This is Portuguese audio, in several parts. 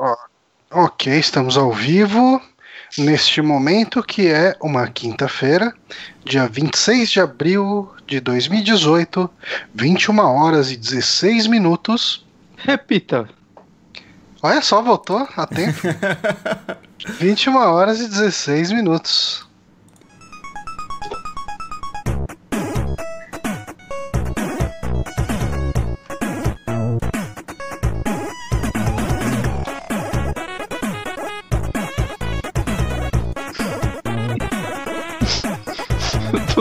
Ó, ok, estamos ao vivo neste momento que é uma quinta-feira, dia 26 de abril de 2018, 21 horas e 16 minutos. Repita. Olha só, voltou a tempo. 21 horas e 16 minutos.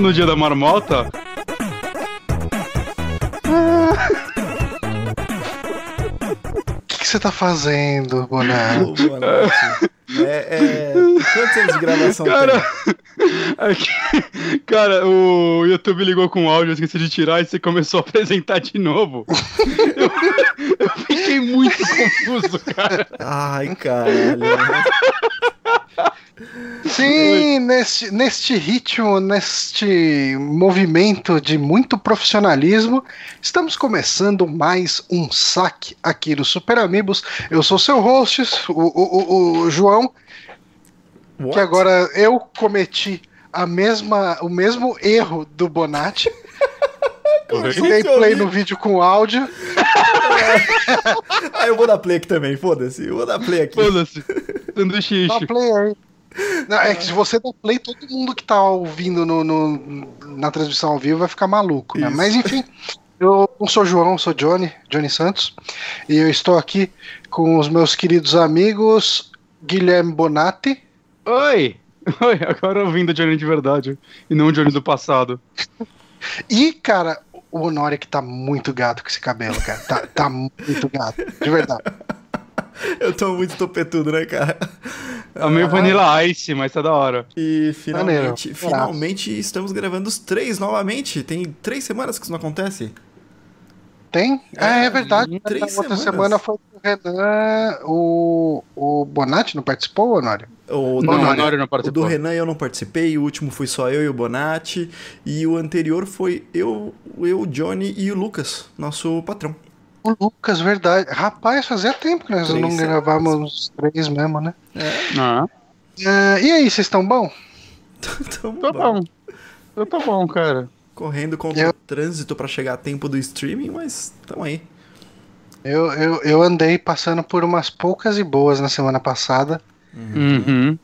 No dia da marmota? O que que você tá fazendo, Bonar? Ô, boa noite. É, é... Quantos anos de gravação Cara, tem? Aqui- cara, o YouTube ligou com o áudio, eu esqueci de tirar e você começou a apresentar de novo. Eu, eu fiquei muito confuso, cara. Ai, caralho. Sim, neste, neste ritmo, neste movimento de muito profissionalismo, estamos começando mais um saque aqui no Super Amigos. Eu sou seu host, o, o, o- o João, que What? agora eu cometi a mesma, o mesmo erro do Bonatti. Eu dei play no vídeo com áudio. Ah, eu vou dar play aqui também, foda-se. Eu vou dar play aqui. Foda-se. Sanduíche. Dá play aí. Não, é que se você der play, todo mundo que tá ouvindo no, no- na transmissão ao vivo vai ficar maluco, né? Mas enfim, eu não sou João, eu sou Johnny, Johnny Santos, e eu estou aqui com os meus queridos amigos Guilherme Bonatti. Oi! Oi, agora eu vim do Johnny de verdade e não o Johnny do passado. E, cara, o Honório que tá muito gato com esse cabelo, cara. Tá, tá muito gato, de verdade. Eu tô muito topetudo, né, cara? É meio Vanilla Ice, mas tá da hora. E finalmente, Maneiro. finalmente estamos gravando os três novamente. Tem três semanas que isso não acontece. Tem? Ah, é verdade. três Na outra semanas. semana foi Renan, o, o Bonatti não participou, Honório? O, Não, do- o Honório não o do participou. Renan eu não participei, o último foi só eu e o Bonatti. E o anterior foi eu, eu, o Johnny e o Lucas, nosso patrão. O Lucas, verdade. Rapaz, fazia tempo que nós Três não gravávamos os três mesmo, né? Ah, Ah, e aí, vocês estão bom? Tamo tá bom. bom. Eu tô bom, cara. Correndo contra Eu- o trânsito pra chegar a tempo do streaming, mas tamo aí. Eu, eu, eu andei passando por umas poucas e boas na semana passada. Uhum.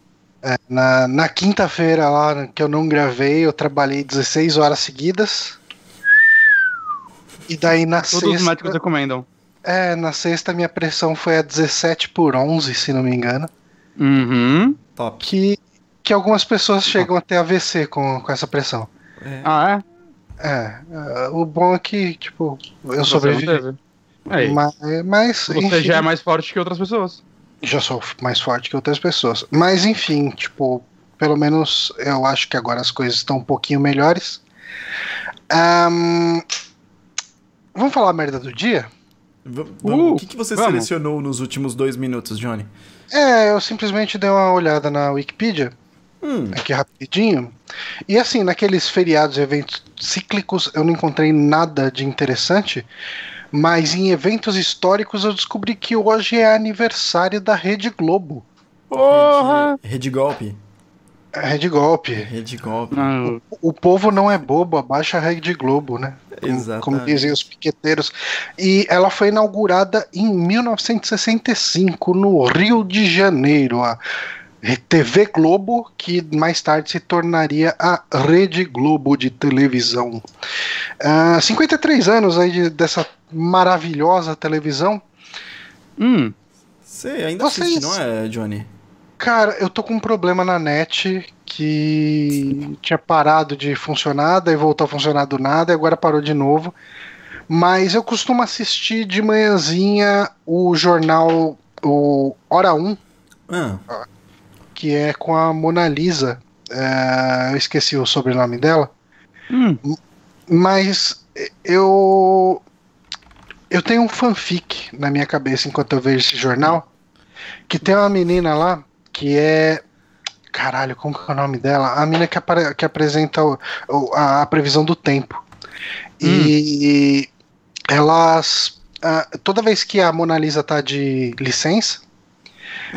Na, na quinta-feira lá, que eu não gravei, eu trabalhei 16 horas seguidas. E daí na Todos os médicos sexta. recomendam. É, na sexta minha pressão foi a 17 por 11, se não me engano. Uhum. Top. Que, que algumas pessoas chegam até AVC com, com essa pressão. É. Ah, é? É, é, o bom é que, tipo, eu Você sobrevivi. Aí, Mas, mas você enfim, já é mais forte que outras pessoas. já sou mais forte que outras pessoas. Mas enfim, tipo, pelo menos eu acho que agora as coisas estão um pouquinho melhores. Ahn, vamos falar a merda do dia? V- vamos- Uh, o que, que você vamos. selecionou nos últimos dois minutos, Johnny? É, eu simplesmente dei uma olhada na Wikipedia, Hum, aqui rapidinho. E assim, naqueles feriados e eventos cíclicos, eu não encontrei nada de interessante. Mas em eventos históricos eu descobri que hoje é aniversário da Rede Globo. Porra! Rede, Rede Golpe. Rede Golpe. Rede Golpe. Não, O povo não é bobo, abaixa a Rede Globo, né? Como, Exatamente. como dizem os piqueteiros. E ela foi inaugurada em 1965, no Rio de Janeiro. A TV Globo, que mais tarde se tornaria a Rede Globo de televisão. Ah, 53 anos aí de- dessa maravilhosa televisão. Hum, Você ainda Vocês- assiste, não é, Johnny? Cara, eu tô com um problema na net que tinha parado de funcionar, daí voltou a funcionar do nada e agora parou de novo. Mas eu costumo assistir de manhãzinha o jornal o Hora 1, Ah, que é com a Mona Lisa. É, eu esqueci o sobrenome dela. hum. Mas eu. Eu tenho um fanfic na minha cabeça enquanto eu vejo esse jornal. Que tem uma menina lá que é. Caralho, como que é o nome dela? A menina que, apare- que apresenta o- o- a, previsão do tempo. E elas. ah, toda vez que a Mona Lisa tá de licença,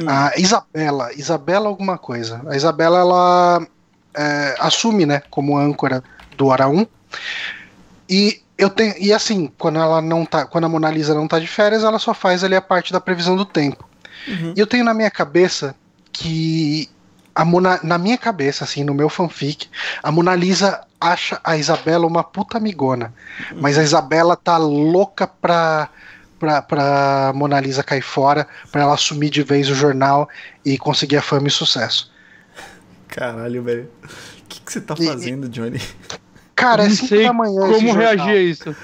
A Isabela, Isabela alguma coisa. A Isabela, ela é, assume, né, como âncora do Hora 1. E eu tenho. E assim, quando ela não tá. Quando a Mona Lisa não tá de férias, ela só faz ali a parte da previsão do tempo. Uhum. E eu tenho na minha cabeça que. A Mona, na minha cabeça, assim, no meu fanfic, a Mona Lisa acha a Isabela uma puta amigona. Mas a Isabela tá louca pra, pra, pra Mona Lisa cair fora, pra ela assumir de vez o jornal e conseguir a fama e sucesso. Caralho, velho. O que, que você tá E- fazendo, Johnny? Cara, é não 5 sei da manhã. esse como jornal. reagir a isso.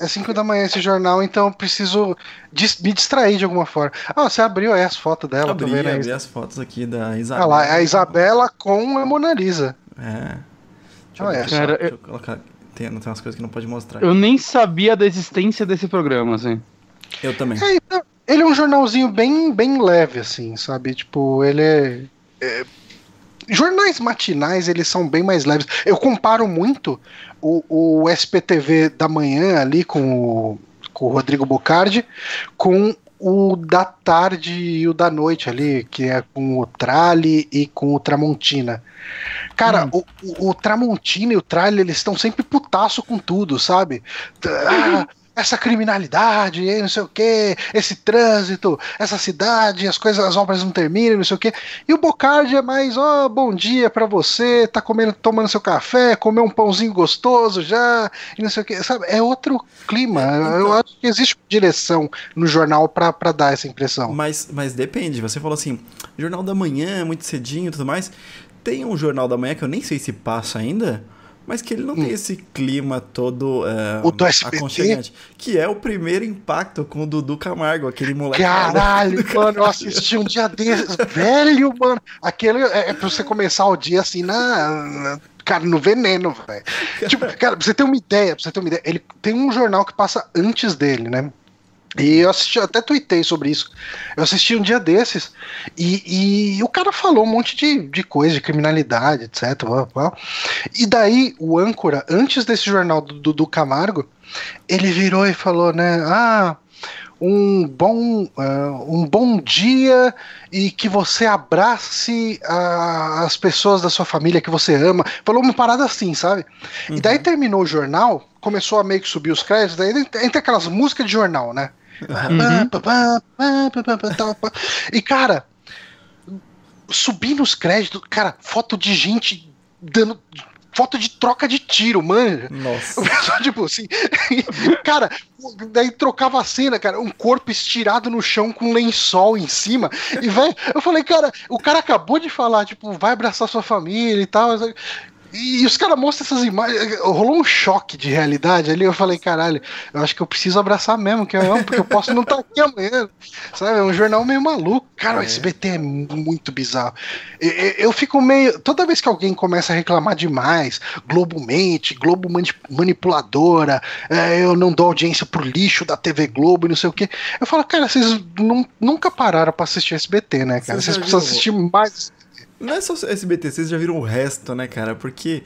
É 5 da manhã esse jornal, então eu preciso dis- me distrair de alguma forma. Ah, você abriu aí as fotos dela, Abri, vendo aí. abri as fotos aqui da Ah Isabela. lá, é a Isabela com a Mona Lisa. É. Deixa eu, Olha deixa, Cara, deixa eu colocar. Tem, tem umas coisas que não pode mostrar. Eu nem sabia da existência desse programa, assim. Eu também. É, então, ele é um jornalzinho bem, bem leve, assim, sabe? Tipo, ele é, é- Jornais matinais, eles são bem mais leves. Eu comparo muito o, o SPTV da manhã ali com o, com o Rodrigo Bocardi com o da tarde e o da noite ali, que é com o Trali e com o Tramontina. Cara, o, o, o Tramontina e o Trali, eles estão sempre putaço com tudo, sabe? Ah, essa criminalidade, não sei o que, esse trânsito, essa cidade, as coisas, as obras não terminam, não sei o que. E o Bocardi é mais, ó, bom dia pra você, tá comendo, tomando seu café, comeu um pãozinho gostoso já, e não sei o que, sabe? É outro clima. Eu acho que existe direção no jornal pra, pra dar essa impressão. Mas, mas depende. Você falou assim, Jornal da Manhã, muito cedinho e tudo mais. Tem um Jornal da Manhã que eu nem sei se passa ainda, mas que ele não tem esse clima todo Hum. O do SBT? aconchegante. Que é o primeiro impacto com o Dudu Camargo, aquele moleque. Caralho, mano, eu assisti um dia desses. Velho, mano. Aquele é, é pra você começar o dia assim na. na- Cara, no veneno, velho. Tipo, cara, pra você ter uma ideia, pra você ter uma ideia, ele tem um jornal que passa antes dele, né? E eu assisti, até tuitei sobre isso. Eu assisti um dia desses e, e o cara falou um monte de, de coisa, de criminalidade, etc. blá, blá. E daí o âncora, antes desse jornal do Dudu Camargo, ele virou e falou, né? Ah, um bom, ah, um bom dia e que você abrace ah, as pessoas da sua família que você ama. Falou uma parada assim, sabe? E daí terminou o jornal, começou a meio que subir os créditos, daí entra aquelas músicas de jornal, né? Pá. E cara, subindo os créditos, cara, foto de gente dando. Foto de troca de tiro, manja. Nossa. O pessoal, tipo assim, cara, daí trocava a cena, cara, um corpo estirado no chão com um lençol em cima. E, velho, eu falei, cara, o cara acabou de falar, tipo, vai abraçar sua família e tal. E, os caras mostram essas imagens. Rolou um choque de realidade ali. Eu falei, caralho, eu acho que eu preciso abraçar mesmo, que eu amo, porque eu posso não estar aqui amanhã. Sabe? É um jornal meio maluco. Cara, o É. SBT é muito bizarro. E- e- Eu fico meio. Toda vez que alguém começa a reclamar demais, Globo mente, Globo mani- manipuladora, é, eu não dou audiência pro lixo da TV Globo e não sei o quê. Eu falo, cara, vocês nun- nunca pararam pra assistir SBT, né, cara? Vocês precisam assistir mais. Não é só SBT, vocês já viram o resto, né, cara? Porque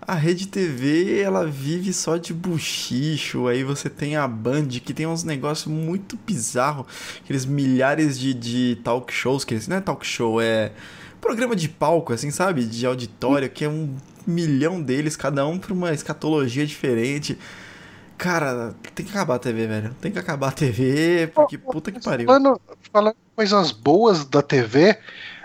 a Rede TV, ela vive só de buchicho, aí você tem a Band, que tem uns negócios muito bizarros, aqueles milhares de, de talk shows, que não é talk show, é programa de palco, assim, sabe? De auditório, que é um milhão deles, cada um pra uma escatologia diferente. Cara, tem que acabar a TV, velho. Tem que acabar a TV, porque puta que pariu. Falando, falando coisas boas da TV,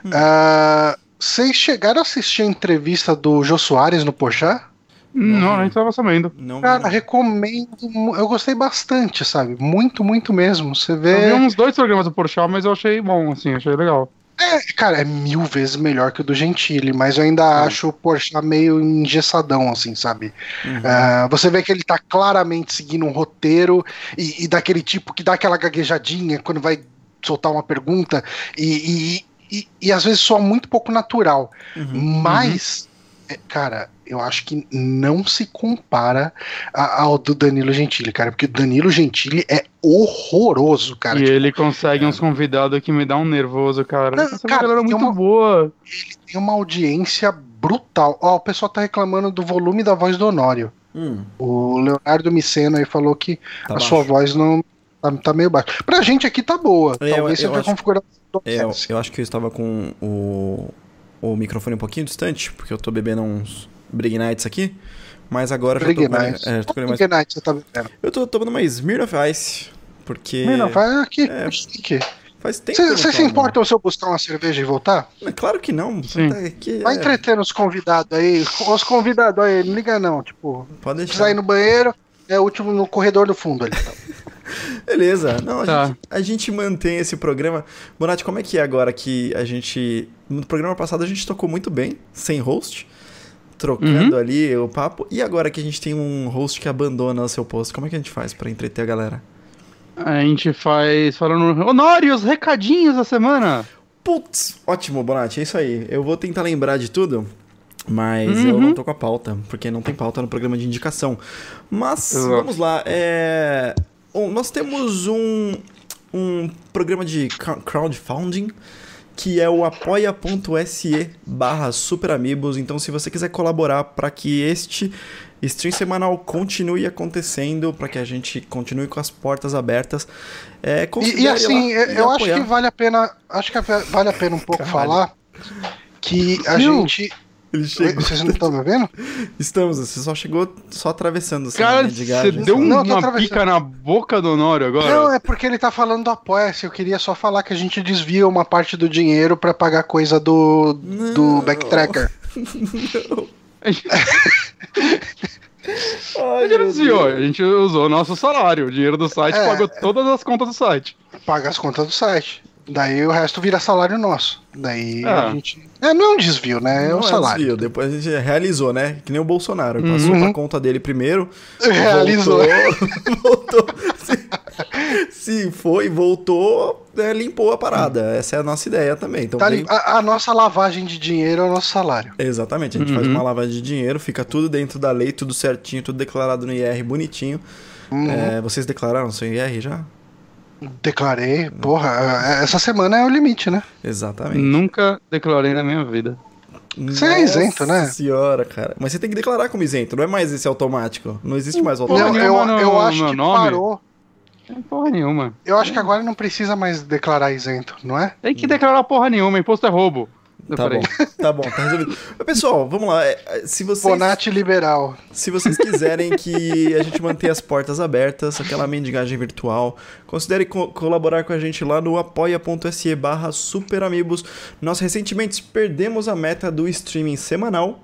Hum. ah, vocês chegaram a assistir a entrevista do Jô Soares no Pochá? Não, nem tava sabendo. Não, Cara, não. recomendo. Eu gostei bastante, sabe? Muito, muito mesmo. Você Eu vi vê. uns dois programas do Porchat, mas eu achei bom, assim, achei legal. É, cara, é mil vezes melhor que o do Gentili, mas eu ainda acho o Porsche meio engessadão, assim, sabe? Uhum. Ah, você vê que ele tá claramente seguindo um roteiro e, e daquele tipo que dá aquela gaguejadinha quando vai soltar uma pergunta e, e, e, e às vezes soa muito pouco natural. Uhum. Mas, é, cara, eu acho que não se compara a- ao do Danilo Gentili, cara, porque o Danilo Gentili é horroroso, cara. e Tipo, ele consegue uns convidados que me dá um nervoso, cara. Não, Essa é uma cara, galera tem muito uma- boa. tem uma audiência brutal. Ó, o pessoal tá reclamando do volume da voz do Honório. Hum, O Leonardo Miceno aí falou que tá a sua baixo. voz não, Tá, tá meio baixo. Pra gente aqui tá boa. É, eu- Talvez eu seja a acho- configuração do É, eu, eu acho que eu estava com o, o microfone um pouquinho distante, porque eu tô bebendo uns Brig Nights aqui. Mas agora já Brig tô, comendo- Nights. é, tô comendo mais. Big Night você tá bebendo. Eu tô tomando mais Smirnoff Ice, porque Não, vai aqui. É. chique. faz tempo Você se importa se eu buscar uma cerveja e voltar? É Claro que não. Sim. Aqui, Vai é, entretendo os convidados aí. Os convidados aí, não liga não. Tipo, Pode precisar ir deixar. no banheiro, é o último no corredor do fundo ali. Beleza. Não, a, Tá. gente, a gente mantém esse programa. Bonatti, como é que é agora que a gente. No programa passado a gente tocou muito bem, sem host. Trocando Uhum. ali o papo. E agora que a gente tem um host que abandona o seu posto, como é que a gente faz pra entreter a galera? A gente faz falando. Honório, os recadinhos da semana. Putz, ótimo, Bonatti, é isso aí. Eu vou tentar lembrar de tudo, mas Uhum. eu não tô com a pauta, porque não tem pauta no programa de indicação. Mas, Exato. vamos lá, é... bom, nós temos um, um programa de crowdfunding, que é o apoia.se barra superamigos. Então, se você quiser colaborar para que este stream semanal continue acontecendo, para que a gente continue com as portas abertas, é, E, e assim, lá eu, e acho apoiar. que vale a pena. Acho que vale a pena um pouco Caralho. falar que a Viu? gente. Ele chegou. Vocês não estão me vendo? Estamos, você só chegou só atravessando essa Cara, de você deu Não, uma pica na boca do Honório agora. Não, é porque ele tá falando do Apoia-se. Eu queria só falar que a gente desvia uma parte do dinheiro pra pagar coisa do, do Não. Backtracker. A gente, Ai, a gente desviou, a gente usou o nosso salário. O dinheiro do site É. pagou todas as contas do site. Paga as contas do site. Daí o resto vira salário nosso. Daí a Ah. gente. É, não é um desvio, né? É Não o é salário. desvio, Depois a gente realizou, né? Que nem o Bolsonaro. Passou Uhum. pra conta dele primeiro. Realizou. Voltou. voltou se, se foi, voltou, é, limpou a parada. Essa é a nossa ideia também. Então, Tá a, a nossa lavagem de dinheiro é o nosso salário. Exatamente, a gente faz Uhum. uma lavagem de dinheiro, fica tudo dentro da lei, tudo certinho, tudo declarado no IR bonitinho. Uhum. É, vocês declararam seu IR já? Declarei. Porra, essa semana é o limite, né? Exatamente. Nunca declarei na minha vida. Você é isento, né? Nossa senhora, cara. Mas você tem que declarar como isento, não é mais esse automático. Não existe mais o Porra Não, automático. eu, eu no acho meu que nome. parou. Tem porra nenhuma. Eu acho que agora não precisa mais declarar isento, não é? Tem que declarar porra nenhuma, imposto é roubo. Tá Peraí. bom, tá bom, tá resolvido. Mas, Pessoal, vamos lá. é, é, Se vocês, Bonatti liberal. se vocês quiserem que a gente mantenha as portas abertas, aquela mendigagem virtual, considere co- colaborar com a gente lá no apoia.se barra superamigos. Nós recentemente perdemos a meta do streaming semanal.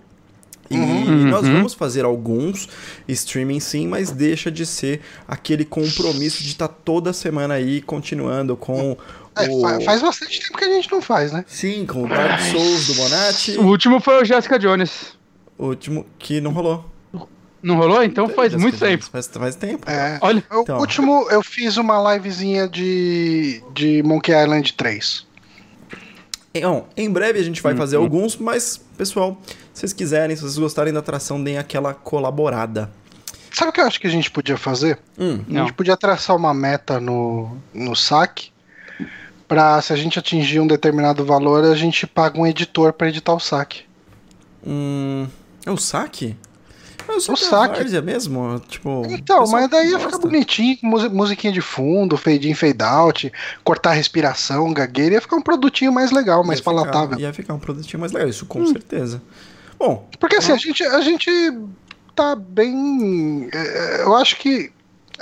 E Uhum. nós vamos fazer alguns streaming sim, mas deixa de ser aquele compromisso de estar toda semana aí continuando com É, o... fa- faz bastante tempo que a gente não faz, né? Sim, com o Dark Souls do Bonatti. O último foi o Jessica Jones. O último que não rolou. Não rolou? Então faz Jessica muito Jones, tempo. Faz, faz tempo. É. Olha, O Então. último eu fiz uma livezinha de, de Monkey Island 3. Então, em breve a gente vai fazer Uhum. alguns, mas, pessoal, se vocês quiserem, se vocês gostarem da atração, deem aquela colaborada. Sabe o que eu acho que a gente podia fazer? Hum, A não. gente podia traçar uma meta no, no saque. Pra se a gente atingir um determinado valor, a gente paga um editor pra editar o saque. hum, é o saque? É o saque, O saque. várzea mesmo? Tipo, Então, mas daí ia ficar bonitinho, musiquinha de fundo, fade in, fade out, cortar a respiração, gagueira, ia ficar um produtinho mais legal, mais Ia ficar- palatável. Ia ficar um produtinho mais legal, isso com Hum. certeza. Bom, Porque assim, a gente, a gente tá bem. é, Eu acho que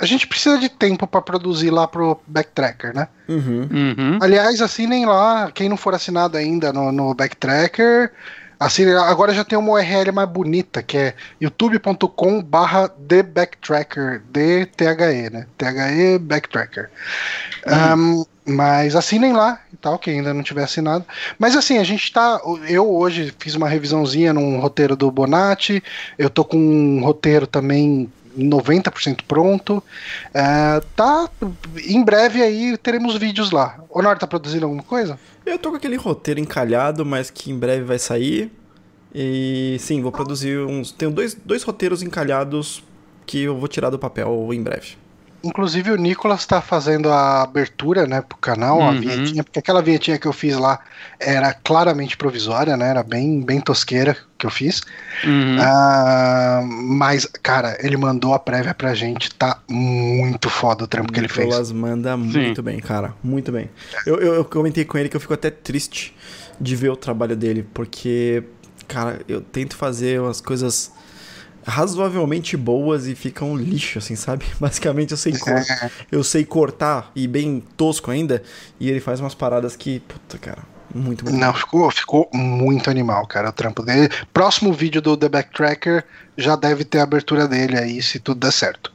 a gente precisa de tempo pra produzir lá pro Backtracker, né? uhum. Uhum. Aliás, assinem lá, quem não for assinado ainda no, no Backtracker. Assine, agora já tem uma URL mais bonita, que é youtube.com barra TheBacktracker, D-T-H-E, né? T-H-E Backtracker. Ahn, mas assinem lá e tal, quem ainda não tiver assinado. Mas assim, a gente tá. Eu hoje fiz uma revisãozinha num roteiro do Bonatti. Eu tô com um roteiro também 90% pronto. É, tá. Em breve aí teremos vídeos lá. O Honor tá produzindo alguma coisa? Eu tô com aquele roteiro encalhado, mas que em breve vai sair. E sim, vou produzir uns. Tenho dois, dois roteiros encalhados que eu vou tirar do papel em breve. Inclusive o Nicolas tá fazendo a abertura, né, pro canal, a Uhum. vinhetinha, porque aquela vinhetinha que eu fiz lá era claramente provisória, né? Era bem, bem tosqueira que eu fiz. Uhum. Ah, mas, cara, ele mandou a prévia pra gente, tá muito foda o trampo que ele fez. Nicolas manda muito bem, cara. Muito bem. Eu, eu, eu comentei com ele que eu fico até triste de ver o trabalho dele, porque, cara, eu tento fazer umas coisas razoavelmente boas e ficam um lixo, assim, sabe? Basicamente eu sei, cor- É, eu sei cortar e bem tosco ainda, e ele faz umas paradas que, puta, cara, muito, muito Não, ficou, ficou muito animal, cara, o trampo dele. Próximo vídeo do The Backtracker já deve ter a abertura dele aí, se tudo der certo.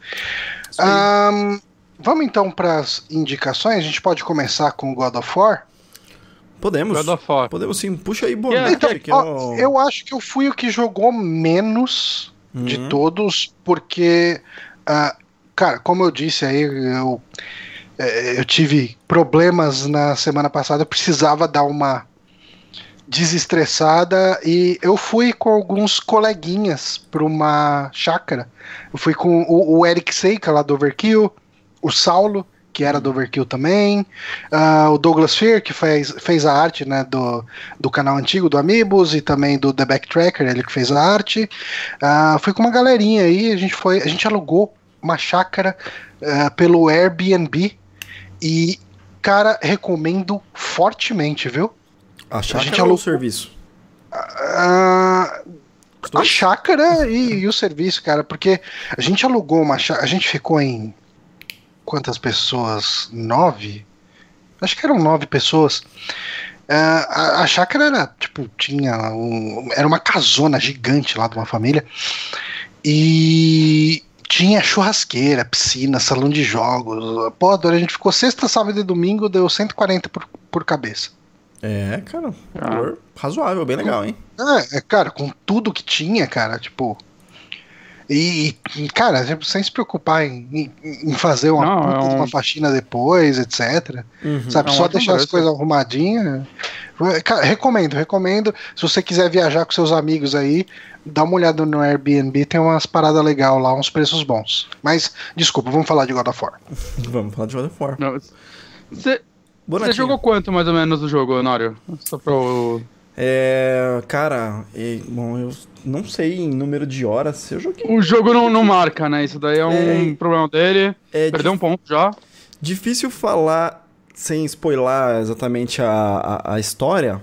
Ahn, vamos então para as indicações. A gente pode começar com God of War. Podemos. God of War. Podemos sim. Puxa aí, boa Yeah, Então, eu... eu acho que eu fui o que jogou menos de Uhum. todos, porque, ah, cara, como eu disse aí, eu, eh, eu tive problemas na semana passada, eu precisava dar uma desestressada e eu fui com alguns coleguinhas para uma chácara. Eu fui com o, o Eric Seika lá do Overkill, o Saulo, que era do Overkill também, ah, o Douglas Fear, que fez, fez a arte né, do, do canal antigo do Amigos e também do The Backtracker, ele que fez a arte. Ah, fui com uma galerinha aí, a gente foi, a gente alugou uma chácara ah, pelo Airbnb e, cara, recomendo fortemente, viu? A chácara gente ou alugou- o serviço? Os a chácara e, e o serviço, cara, porque a gente alugou uma chácara, a gente ficou em quantas pessoas? Nove? Acho que eram nove pessoas. Ah, a, a chácara era, tipo, tinha um, era uma casona gigante lá de uma família e tinha churrasqueira, piscina, salão de jogos. Pô, a gente ficou sexta, sábado e domingo, deu 140 por, por cabeça. É, cara. Ah. razoável, bem legal, hein? É, é, cara, com tudo que tinha, cara, tipo. E, e, cara, tipo, sem se preocupar em, em- fazer uma, Não, puta é de um- uma faxina depois, etc. Uhum. Sabe, É só deixar as coisas arrumadinhas. Cara, recomendo, recomendo. Se você quiser viajar com seus amigos aí, dá uma olhada no Airbnb, tem umas paradas legais lá, uns preços bons. Mas, desculpa, vamos falar de God of War. Vamos falar de God of War. Você jogou quanto mais ou menos do jogo, Honório? Só pra eu... É, cara, e, bom, eu não sei em número de horas. Eu joguei. O jogo não, não marca, né? Isso daí é um É. problema dele. É Perdeu um ponto já. difícil falar sem spoiler exatamente a, a, a história.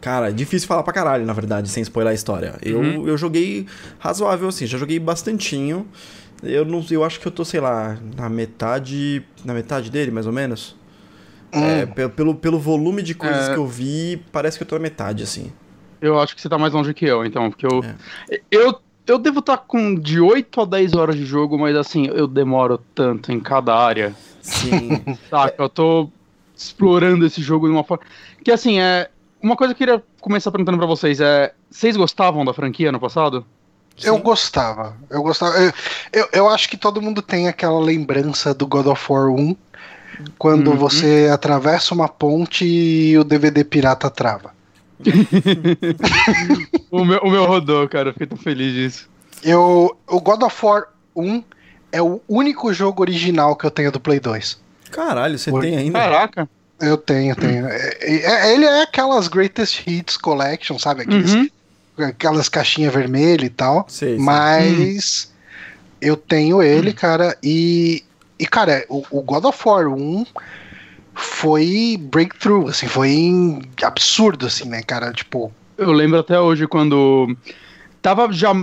Cara, é difícil falar pra caralho, na verdade, sem spoiler a história. Eu, Uhum. eu joguei razoável assim, já joguei bastantinho. Eu não eu acho que eu tô, sei lá, na metade. Na metade dele, mais ou menos. É, Hum, pe- pelo, pelo volume de coisas É. que eu vi, parece que eu tô na metade, assim. Eu acho que você tá mais longe que eu, então, porque eu. Eu, eu devo estar com de 8 a 10 horas de jogo, mas assim, eu demoro tanto em cada área. Sim. Saca? Eu tô explorando esse jogo de uma forma. Que assim, é. Uma coisa que eu queria começar perguntando pra vocês é. Vocês gostavam da franquia no passado? eu Sim. gostava. Eu gostava. Eu, eu, eu acho que todo mundo tem aquela lembrança do God of War 1. Quando Uhum. você atravessa uma ponte e o DVD pirata trava. o, meu, o meu rodou, cara. Eu fiquei tão feliz disso. Eu, o God of War 1 é o único jogo original que eu tenho do Play 2. Caralho, você Por- tem ainda? Caraca. Eu tenho, tenho. É- é- ele é aquelas Greatest Hits Collection, sabe? Aqueles- Uhum. Aquelas caixinhas vermelhas e tal. Sei, sei. Mas eu tenho ele, cara, e. E, cara, o, o God of War 1 foi breakthrough, assim, foi absurdo, assim, né, cara? Tipo, Eu lembro até hoje quando tava já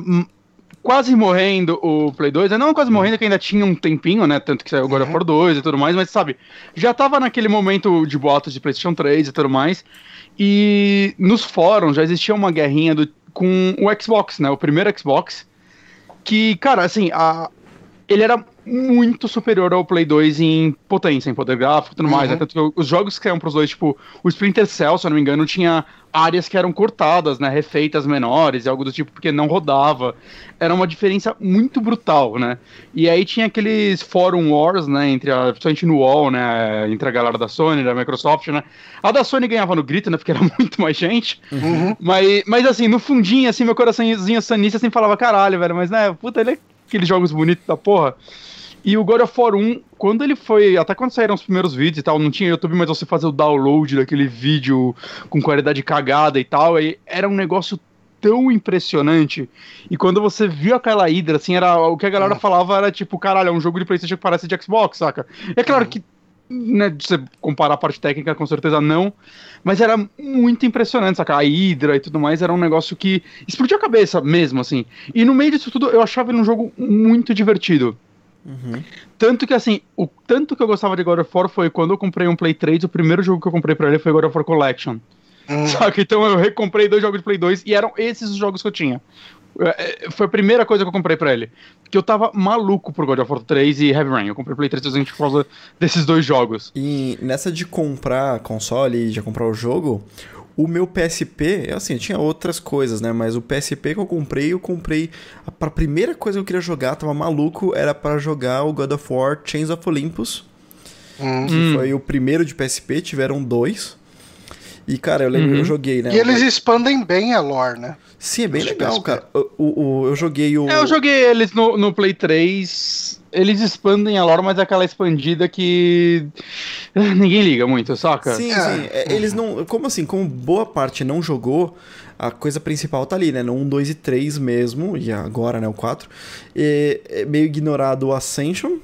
quase morrendo o Play 2, né? não quase morrendo, que ainda tinha um tempinho, né? Tanto que saiu o God of War 2 e tudo mais, mas sabe, já tava naquele momento de boatos de PlayStation 3 e tudo mais. E nos fóruns já existia uma guerrinha do, com o Xbox, né? O primeiro Xbox. Que, cara, assim, a, ele era muito superior ao Play 2 em potência, em poder gráfico e tudo mais. Uhum. Né? Tanto que os jogos que saíram pros dois, tipo, o Splinter Cell, se eu não me engano, tinha áreas que eram cortadas, né? Refeitas menores e algo do tipo, porque não rodava. Era uma diferença muito brutal, né? E aí tinha aqueles Forum Wars, né? Entre a, principalmente no UOL, né? Entre a galera da Sony, da Microsoft, né? A da Sony ganhava no grito, né? Porque era muito mais gente. uhum. Mas, mas assim, no fundinho, assim, meu coraçãozinho sanista sempre falava, caralho, velho, mas né, puta, ele é aqueles jogos bonitos da porra. E o God of War 1, quando ele foi. Até quando saíram os primeiros vídeos e tal, não tinha YouTube, mas você fazia o download daquele vídeo com qualidade cagada e tal, e era um negócio tão impressionante. E quando você viu aquela Hydra, assim, era o que a galera falava era tipo, caralho, é um jogo de PlayStation que parece de Xbox, saca? É claro que né, se você comparar a parte técnica, com certeza não. Mas era muito impressionante, saca? A Hydra e tudo mais era um negócio que explodiu a cabeça mesmo, assim. E no meio disso tudo, eu achava ele um jogo muito divertido. Uhum. Tanto que, assim, o tanto que eu gostava de God of War foi quando eu comprei um Play 3, o primeiro jogo que eu comprei pra ele foi God of War Collection. Hum. Saca? Então eu recomprei dois jogos de Play 2 e eram esses os jogos que eu tinha. É, é, Foi a primeira coisa que eu comprei pra ele. Que eu tava maluco por God of War 3 e Heavy Rain. Eu comprei Play 3 justamente por causa desses dois jogos. E nessa de comprar console e já comprar o jogo, o meu PSP, assim, eu tinha outras coisas, né? Mas o PSP que eu comprei, eu comprei. A a primeira coisa que eu queria jogar, tava maluco, era para jogar o God of War Chains of Olympus. Hum. Que foi o primeiro de PSP, tiveram dois. E, cara, eu lembro, Uhum. eu joguei, né? E eles expandem bem a lore, né? Sim, é bem legal, cara. O, o- o- eu joguei o. É, eu joguei eles no, no Play 3. Eles expandem a lore, mas é aquela expandida que. Ninguém liga muito, saca? Sim, É. sim. É, Eles não. Como assim? Como boa parte não jogou, a coisa principal tá ali, né? No 1, 2 e 3 mesmo, e agora, né? O 4. E, é meio ignorado o Ascension,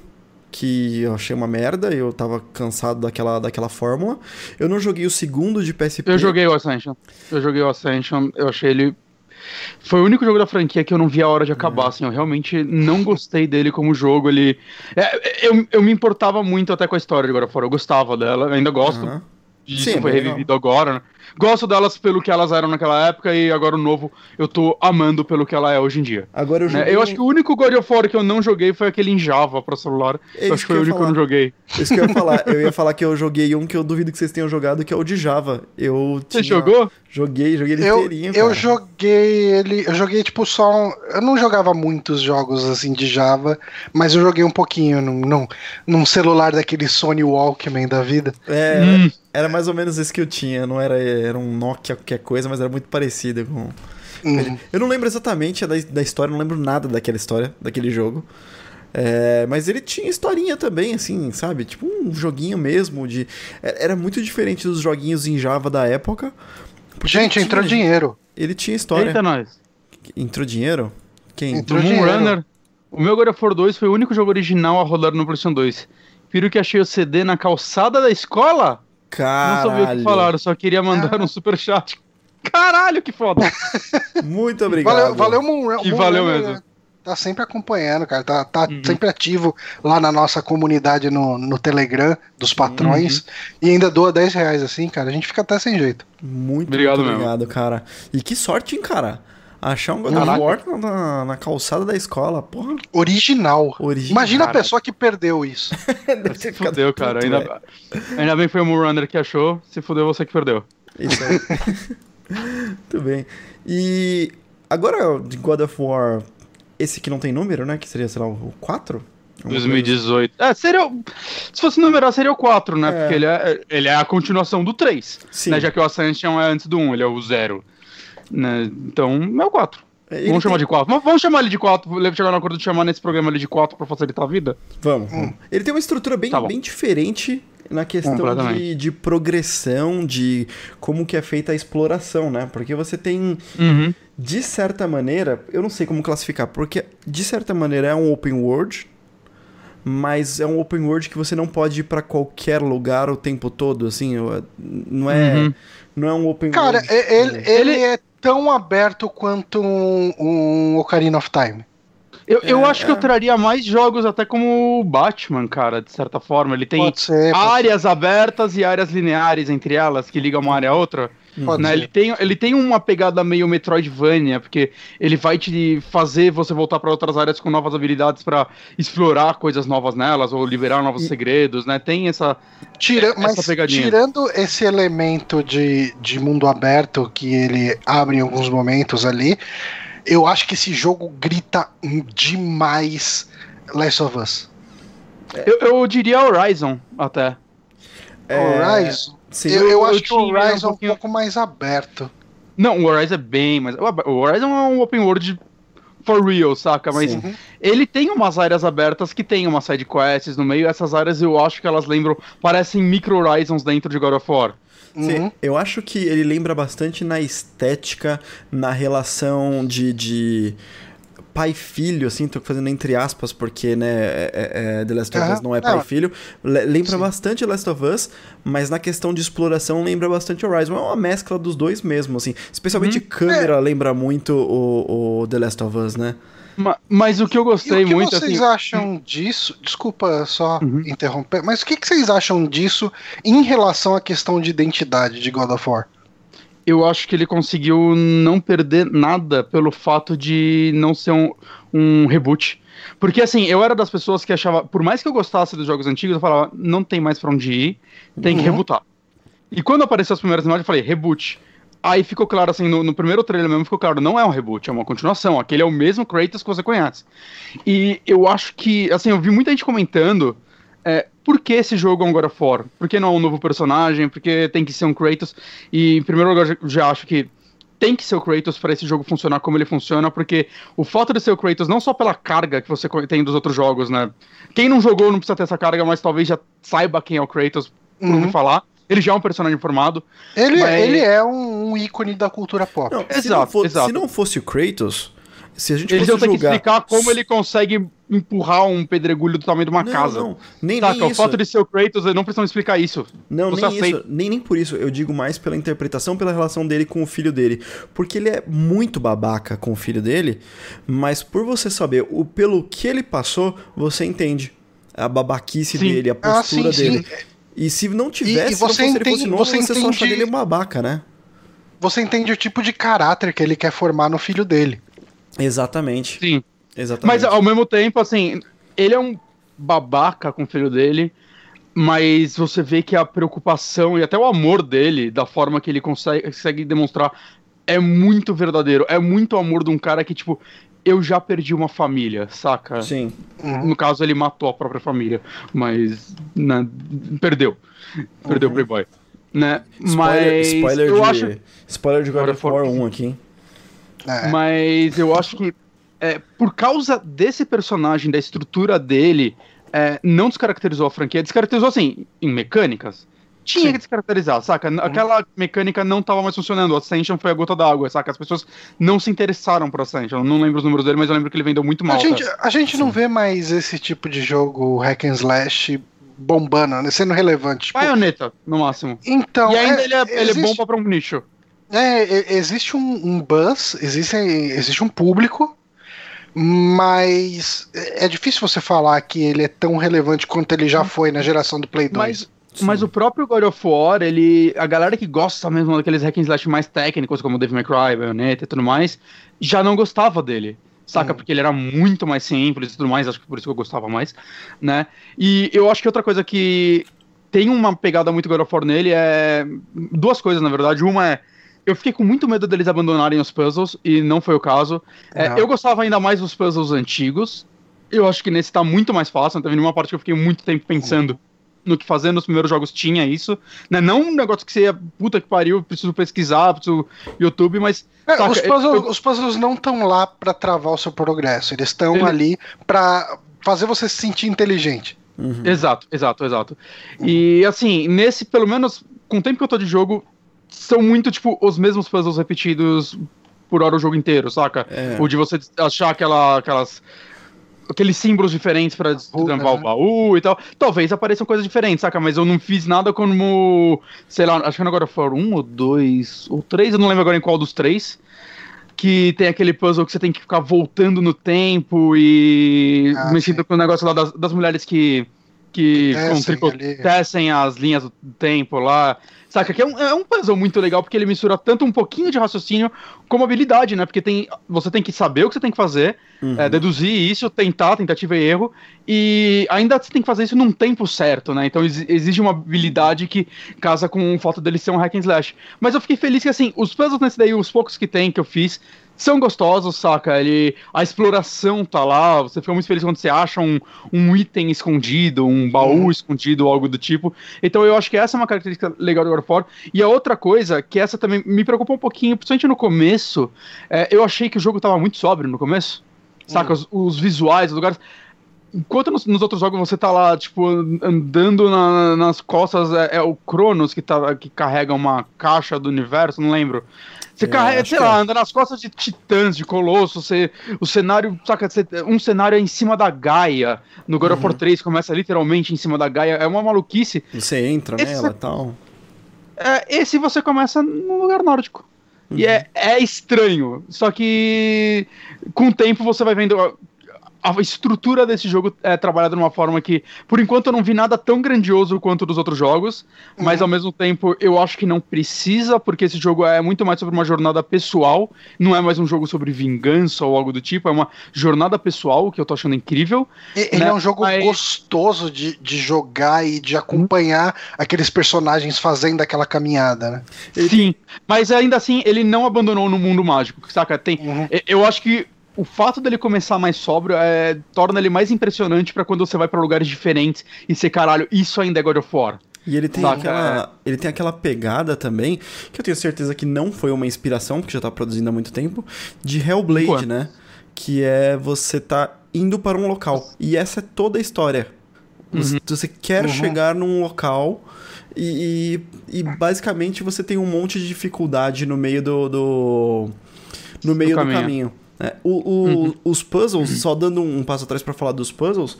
que eu achei uma merda, eu tava cansado daquela, daquela fórmula. Eu não joguei o segundo de PSP. Eu joguei o Ascension. Eu joguei o Ascension, eu achei ele. Foi o único jogo da franquia que eu não vi a hora de acabar, assim. Eu realmente não gostei dele como jogo. Ele. É, eu, eu me importava muito até com a história de of War. Eu gostava dela, ainda gosto. Aham. Sim, foi revivido agora, né? Gosto delas pelo que elas eram naquela época e agora o novo eu tô amando pelo que ela é hoje em dia. Agora eu né? joguei. Eu acho que o único God of War que eu não joguei foi aquele em Java pra celular. É acho que foi o único que eu não joguei. Isso que eu ia falar. Eu ia falar que eu joguei um que eu duvido que vocês tenham jogado, que é o de Java. Eu Você tinha- jogou? Joguei, joguei ele Eu, inteirinho, eu cara. joguei ele. Eu joguei tipo só. um- eu não jogava muitos jogos assim de Java, mas eu joguei um pouquinho num, num, num celular daquele Sony Walkman da vida. É, Hum. era mais ou menos esse que eu tinha. Não era, era um Nokia qualquer coisa, mas era muito parecido com. Hum. Eu não lembro exatamente da, da história, não lembro nada daquela história, daquele jogo. É, mas ele tinha historinha também, assim, sabe? Tipo um joguinho mesmo. de Era muito diferente dos joguinhos em Java da época. Porque Gente, ele entrou tinha- dinheiro. Ele tinha história. Eita, nós. Entrou dinheiro? Quem? Entrou Do dinheiro. Moonrunner. O meu God of War 2 foi o único jogo original a rodar no PlayStation 2. Piro que achei o CD na calçada da escola? Caralho. Não sabia o que falar, eu só queria mandar um super chat. Caralho, que foda! Muito obrigado. Valeu, valeu Que Moonrunner, valeu mesmo. Tá sempre acompanhando, cara. Tá, tá Uhum. sempre ativo lá na nossa comunidade no, no Telegram dos Uhum. patrões. E ainda doa 10 reais assim, cara. A gente fica até sem jeito. Muito, Obrigado muito mesmo. obrigado, cara. E que sorte, hein, cara? Achar um God of. War na, na calçada da escola, porra. Original. Original. Imagina a pessoa que perdeu isso. Ficado Fudeu, cara. Ainda, ainda bem que foi o Moonrunner que achou. Se fudeu, você que perdeu. Isso aí. Muito bem. E agora, de God of War, esse que não tem número, né? Que seria, sei lá, o 4? 2018. É, seria. o- Se fosse numerar, seria o 4, né? É. Porque ele é, ele é a continuação do 3. Sim. Né? Já que o Ascension é antes do 1, ele é o 0. Né? Então, é o 4. Ele Vamos chamar tem- de 4. Mas Vamos chamar ele de 4. Vou chegar no acordo de chamar nesse programa ele de 4 pra facilitar a vida. Vamos. vamos. Ele tem uma estrutura bem, Tá bem diferente na questão de, de progressão, de como que é feita a exploração, né? Porque você tem, Uhum. De certa maneira, eu não sei como classificar, porque de certa maneira é um open world, mas é um open world que você não pode ir pra qualquer lugar o tempo todo, assim, eu- não é, Uhum. não é um open Cara, world. e- ele, tipo, ele é tão aberto quanto um, um Ocarina of Time. Eu, eu É, acho que é. eu traria mais jogos até como o Batman, cara, de certa forma. Ele tem ser. Áreas abertas e áreas lineares entre elas que ligam uma área a outra. Pode né? Ele, tem, ele tem uma pegada meio Metroidvania, porque ele vai te fazer você voltar para outras áreas com novas habilidades para explorar coisas novas nelas ou liberar novos segredos, né? Tem essa. Tira, essa mas pegadinha. tirando esse elemento de, de mundo aberto que ele abre em alguns momentos ali, eu acho que esse jogo grita demais Last of Us. Eu, eu diria Horizon até. É, Horizon. sim, eu, eu eu acho que o um Horizon é um pouquinho- pouco mais aberto. Não, o Horizon é bem, mas. O Horizon é um open world for real, saca? Mas Sim. ele tem umas áreas abertas que tem umas side quests no meio. Essas áreas eu acho que elas lembram, parecem micro horizons dentro de God of War. Uhum. Eu acho que ele lembra bastante na estética, na relação de, de pai filho, assim, tô fazendo entre aspas, porque, né, é, é, é The Last of Us não é pai filho. Lembra Sim. bastante Last of Us, mas na questão de exploração lembra bastante Horizon. É uma mescla dos dois mesmo, assim. Especialmente hum, câmera é. lembra muito o, o The Last of Us, né? Mas, mas, o que eu gostei e o que muito. vocês assim... acham disso? Desculpa só uhum. interromper, mas o que, que vocês acham disso em relação à questão de identidade de God of War? Eu acho que ele conseguiu não perder nada pelo fato de não ser um, um reboot. Porque assim, eu era das pessoas que achava, por mais que eu gostasse dos jogos antigos, eu falava, não tem mais pra onde ir, tem uhum. que rebootar. E quando apareceu as primeiras imagens, eu falei, reboot. Aí ficou claro, assim, no, no, primeiro trailer mesmo ficou claro, não é um reboot, é uma continuação. Aquele é o mesmo Kratos que você conhece. E eu acho que, assim, eu vi muita gente comentando por que esse jogo é um God of War? Por que não é um novo personagem? Por que tem que ser um Kratos? E, em primeiro lugar, já, já acho que tem que ser o Kratos para esse jogo funcionar como ele funciona, porque o fato de ser o Kratos, não só pela carga que você tem dos outros jogos, né? Quem não jogou não precisa ter essa carga, mas talvez já saiba quem é o Kratos por uhum. falar. Ele já é um personagem formado. Ele, mas... ele é um, um, ícone da cultura pop. Não, exato, se não, for, exato. Se não fosse o Kratos, se a gente Eles ter que explicar como ele consegue empurrar um pedregulho do tamanho de uma não, casa. Não, nem, Saca, nem o fato de ser o Kratos, não precisam explicar isso. Não, Você nem aceita. isso. Nem, nem por isso. Eu digo mais pela interpretação, pela relação dele com o filho dele. Porque ele é muito babaca com o filho dele, mas por você saber o pelo que ele passou, você entende a babaquice sim. dele, a ah, postura ah, sim, dele. Sim. E se não tivesse, e, e você se não fosse entende, ele fosse novo, você, você entende... só acharia ele babaca, né? Você entende o tipo de caráter que ele quer formar no filho dele. Exatamente. Sim. Exatamente. Mas ao mesmo tempo, assim, ele é um babaca com o filho dele, mas você vê que a preocupação e até o amor dele, da forma que ele consegue, consegue demonstrar, é muito verdadeiro. É muito amor de um cara que, tipo, eu já perdi uma família, saca? Sim. Uhum. No caso, ele matou a própria família, mas né, perdeu. Perdeu uhum. o Playboy. Né? Spoiler, mas spoiler eu de, acho... spoiler de God of War 1 aqui. É. Mas eu acho que é, por causa desse personagem, da estrutura dele, é, não descaracterizou a franquia. Descaracterizou, assim, em mecânicas. Tinha Sim. que descaracterizar, saca? Uhum. Aquela mecânica não estava mais funcionando. O Ascension foi a gota d'água, saca? As pessoas não se interessaram pro Ascension. Eu não lembro os números dele, mas eu lembro que ele vendeu muito mal. A gente, a gente não vê mais esse tipo de jogo hack and slash bombando, né? sendo relevante. Tipo... Bayonetta, no máximo. Então, e ainda é, ele, é, existe... ele é bom pra um nicho. É, existe um, um buzz, existe, existe um público, mas é difícil você falar que ele é tão relevante quanto ele já foi na geração do Play 2. Mas, mas o próprio God of War, ele, a galera que gosta mesmo daqueles hack and slash mais técnicos, como Devil May Cry, Bayonetta e tudo mais, já não gostava dele saca? Hum. Porque ele era muito mais simples e tudo mais, acho que por isso que eu gostava mais, né? E eu acho que outra coisa que tem uma pegada muito God of War nele é. Duas coisas, na verdade. Uma é eu fiquei com muito medo deles abandonarem os puzzles, e não foi o caso. É, eu gostava ainda mais dos puzzles antigos. Eu acho que nesse tá muito mais fácil. Teve uma parte que eu fiquei muito tempo pensando uhum. no que fazer. Nos primeiros jogos tinha isso. Né? Não um negócio que você ia, puta que pariu, preciso pesquisar, preciso YouTube, mas. É, os, puzzles, eu... os, puzzles, não estão lá para travar o seu progresso. Eles estão Ele... ali para fazer você se sentir inteligente. Uhum. Exato, exato, exato. E assim, nesse, pelo menos, com o tempo que eu tô de jogo, são muito, tipo, os mesmos puzzles repetidos por hora o jogo inteiro, saca? É. O de você achar aquela, aquelas. Aqueles símbolos diferentes pra destrampar o baú e tal. Talvez apareçam coisas diferentes, saca? Mas eu não fiz nada como. Sei lá, acho que agora foram um ou dois ou três, eu não lembro agora em qual dos três. Que tem aquele puzzle que você tem que ficar voltando no tempo e ah, mexendo sim. com o negócio lá das, das mulheres que que tecem as linhas do tempo lá. Saca? Que é um, é um puzzle muito legal, porque ele mistura tanto um pouquinho de raciocínio como habilidade, né? Porque tem, você tem que saber o que você tem que fazer, uhum. é, deduzir isso, tentar, tentativa e erro, e ainda você tem que fazer isso num tempo certo, né? Então exige uma habilidade que casa com o fato dele ser um hack and slash. Mas eu fiquei feliz que, assim, os puzzles nesse daí, os poucos que tem, que eu fiz, são gostosos, saca? Ele, a exploração tá lá, você fica muito feliz quando você acha um, um item escondido, um baú uhum. escondido, algo do tipo. Então eu acho que essa é uma característica legal do God of War. E a outra coisa, que essa também me preocupa um pouquinho, principalmente no começo, é, eu achei que o jogo tava muito sóbrio no começo. saca? Os, os visuais, os lugares. Enquanto nos, nos, outros jogos você tá lá, tipo, andando na, nas costas, é, é, o Cronos que, tá, que carrega uma caixa do universo, não lembro. Você é, carrega, sei lá, é. anda nas costas de titãs, de colossos, você, o cenário, saca, você, um cenário é em cima da Gaia, no God of War 3 uhum. começa literalmente em cima da Gaia, é uma maluquice. E você entra esse, nela e tal. É, esse você começa num lugar nórdico. Uhum. E é, é estranho, só que com o tempo você vai vendo a estrutura desse jogo é trabalhada de uma forma que, por enquanto, eu não vi nada tão grandioso quanto dos outros jogos, uhum. mas ao mesmo tempo eu acho que não precisa, porque esse jogo é muito mais sobre uma jornada pessoal, não é mais um jogo sobre vingança ou algo do tipo, é uma jornada pessoal que eu tô achando incrível. Ele né? é um jogo mas... gostoso de, de jogar e de acompanhar uhum. aqueles personagens fazendo aquela caminhada, né? Sim, mas ainda assim ele não abandonou no mundo mágico, saca? Tem, uhum. Eu acho que o fato dele começar mais sóbrio é, torna ele mais impressionante para quando você vai para lugares diferentes e ser caralho, isso ainda é God of War. E ele tem, aquela, é. ele tem aquela pegada também, que eu tenho certeza que não foi uma inspiração, porque já tá produzindo há muito tempo, de Hellblade, Quanto? né? Que é você tá indo para um local. E essa é toda a história. Uhum. Você quer uhum. chegar num local e, e, e, basicamente você tem um monte de dificuldade no meio do. do no meio do, do caminho. Caminho. É, o, o, uhum. Os puzzles, só dando um passo atrás para falar dos puzzles,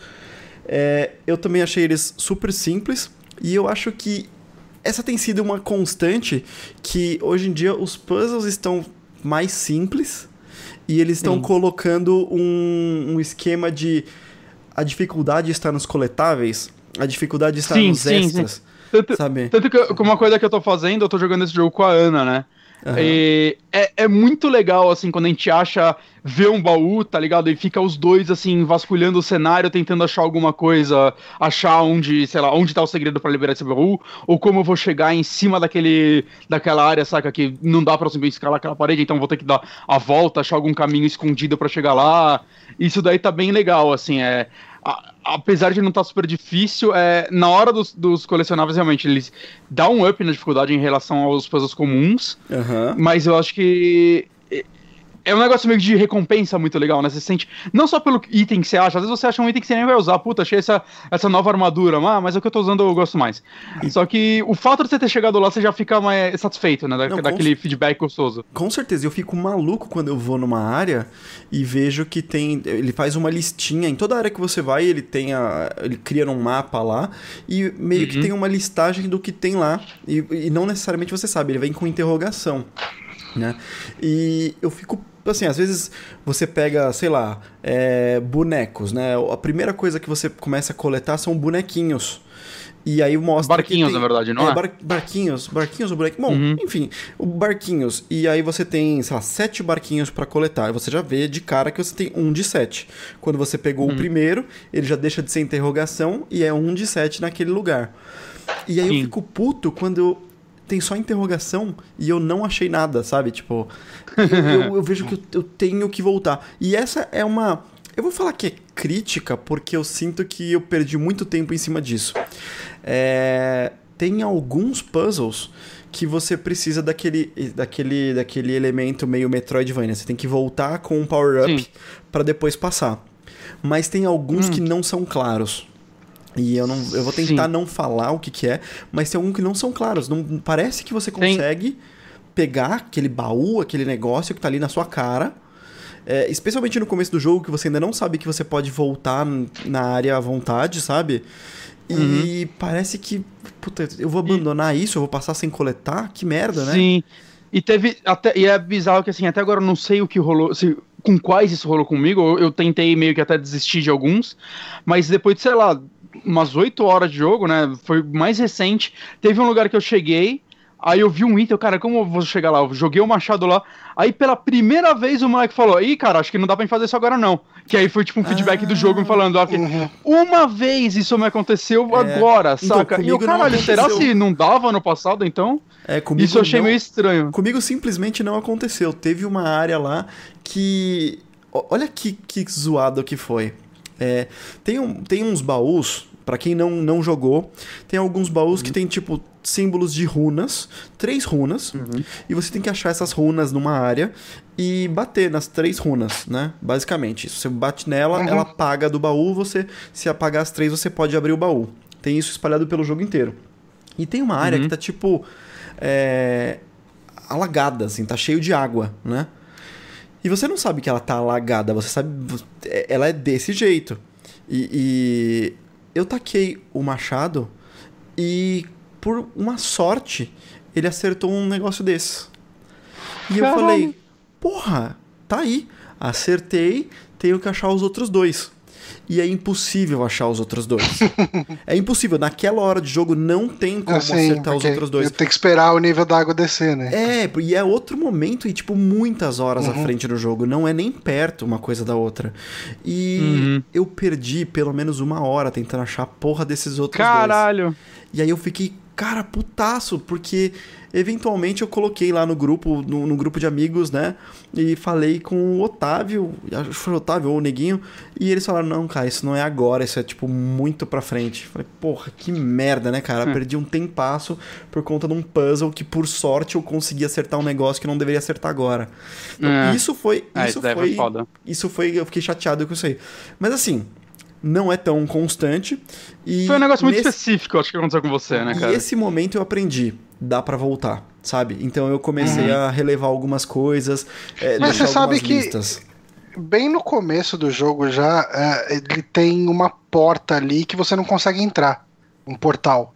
é, eu também achei eles super simples e eu acho que essa tem sido uma constante que hoje em dia os puzzles estão mais simples e eles estão colocando um, um, esquema de a dificuldade está nos coletáveis, a dificuldade está sim, nos sim, extras. Sim. Tanto, sabe? tanto que uma coisa que eu tô fazendo, eu tô jogando esse jogo com a Ana, né? Uhum. E é, é muito legal, assim, quando a gente acha, vê um baú, tá ligado? E fica os dois, assim, vasculhando o cenário, tentando achar alguma coisa, achar onde, sei lá, onde tá o segredo para liberar esse baú, ou como eu vou chegar em cima daquele, daquela área, saca, que não dá pra simplesmente escalar aquela parede, então vou ter que dar a volta, achar algum caminho escondido para chegar lá. Isso daí tá bem legal, assim, é apesar de não estar tá super difícil, é, na hora dos, dos, colecionáveis, realmente, eles dão um up na dificuldade em relação aos puzzles comuns. Uhum. Mas eu acho que é um negócio meio de recompensa muito legal, né? Você sente, não só pelo item que você acha, às vezes você acha um item que você nem vai usar, puta, achei essa, essa nova armadura, ah, mas é o que eu tô usando eu gosto mais. Só que o fato de você ter chegado lá, você já fica mais satisfeito, né? Da, não, daquele feedback gostoso. Com certeza, eu fico maluco quando eu vou numa área e vejo que tem. Ele faz uma listinha, em toda área que você vai, ele tem a. Ele cria um mapa lá e meio uhum. que tem uma listagem do que tem lá. E, e não necessariamente você sabe, ele vem com interrogação. Né? E eu fico assim, às vezes você pega, sei lá, é, bonecos, né? A primeira coisa que você começa a coletar são bonequinhos. E aí mostra. Barquinhos, tem, na verdade, não é? é? Bar, barquinhos, barquinhos ou bonequinhos. Bom, uhum. enfim, barquinhos. E aí você tem, sei lá, sete barquinhos para coletar. E você já vê de cara que você tem um de sete. Quando você pegou uhum. o primeiro, ele já deixa de ser interrogação e é um de sete naquele lugar. E aí Sim. eu fico puto quando tem só interrogação e eu não achei nada, sabe? Tipo, eu, eu, eu vejo que eu, eu, tenho que voltar. E essa é uma. Eu vou falar que é crítica porque eu sinto que eu perdi muito tempo em cima disso. É, tem alguns puzzles que você precisa daquele, daquele, daquele elemento meio Metroidvania. Você tem que voltar com um power-up para depois passar. Mas tem alguns hum. que não são claros. E eu não eu vou tentar Sim. não falar o que, que é, mas tem alguns que não são claros. Não parece que você consegue tem. pegar aquele baú, aquele negócio que tá ali na sua cara. É, especialmente no começo do jogo, que você ainda não sabe que você pode voltar na área à vontade, sabe? E uhum. parece que, puta, eu vou abandonar e... isso, eu vou passar sem coletar? Que merda, né? Sim. E teve. Até, e é bizarro que assim, até agora eu não sei o que rolou. Se, com quais isso rolou comigo. Eu, eu, tentei meio que até desistir de alguns. Mas depois de, sei lá, umas 8 horas de jogo, né? Foi mais recente. Teve um lugar que eu cheguei, aí eu vi um item, cara, como eu vou chegar lá? Eu joguei o machado lá. Aí pela primeira vez o moleque falou: Ih, cara, acho que não dá pra fazer isso agora não. Que aí foi tipo um feedback ah, do jogo me falando: ó, uhum. Uma vez isso me aconteceu é. agora, então, saca? E o caralho, será se não dava no passado então? É, comigo Isso eu achei não, meio estranho. Comigo simplesmente não aconteceu. Teve uma área lá que. Olha que, que zoado que foi. É, tem, um, tem uns baús Pra quem não, não jogou, tem alguns baús que tem, tipo, símbolos de runas, três runas, e você tem que achar essas runas numa área e bater nas três runas, né? Basicamente, se você bate nela, Uhum. ela apaga do baú, você se apagar as três, você pode abrir o baú. Tem isso espalhado pelo jogo inteiro. E tem uma área que tá tipo é, alagada, assim, tá cheio de água, né? E você não sabe que ela tá alagada, você sabe. é- Ela é desse jeito. E, e eu taquei o machado e, por uma sorte, ele acertou um negócio desse. E eu falei, porra, tá aí. Acertei, tenho que achar os outros dois. E é impossível achar os outros dois. é impossível. Naquela hora de jogo não tem como Assim, acertar os outros dois. Tem que esperar o nível da água descer, né? É, e é outro momento e, tipo, muitas horas Uhum. à frente do jogo. Não é nem perto uma coisa da outra. E Uhum. eu perdi pelo menos uma hora tentando achar a porra desses outros dois. Caralho. E aí eu fiquei, cara, putaço, porque eventualmente eu coloquei lá no grupo, no, no grupo de amigos, né? E falei com o Otávio, acho que foi o Otávio ou o Neguinho, e eles falaram, não, cara, isso não é agora, isso é tipo muito pra frente. Falei, porra, que merda, né, cara? Hum. Perdi um tempasso por conta de um puzzle que, por sorte, eu consegui acertar um negócio que não deveria acertar agora. Então, É. Isso foi. É, isso isso daí foi. foi foda. Isso foi. Eu fiquei chateado com isso aí. Mas assim. Não é tão constante. E Foi um negócio muito nesse- específico, acho que aconteceu com você, né, e cara? esse momento eu aprendi. Dá pra voltar, sabe? Então eu comecei Uhum. a relevar algumas coisas. é, Mas deixar você sabe que- listas. Bem no começo do jogo já, é, ele tem uma porta ali que você não consegue entrar. Um portal.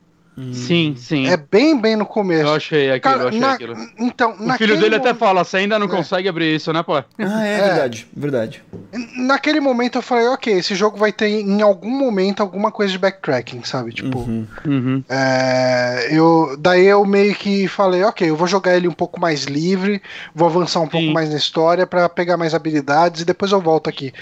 Sim, sim. É bem, bem no começo. Eu achei aquilo, eu Cara, achei na- aquilo. então, O naquele filho dele até momento- fala, você ainda não É. consegue abrir isso, né, pô? Ah, é, É. verdade, verdade. Naquele momento eu falei, ok, esse jogo vai ter em algum momento alguma coisa de backtracking, sabe? Tipo, Uhum. Uhum. é, eu, daí eu meio que falei, ok, eu vou jogar ele um pouco mais livre, vou avançar um pouco Sim. mais na história pra pegar mais habilidades e depois eu volto aqui.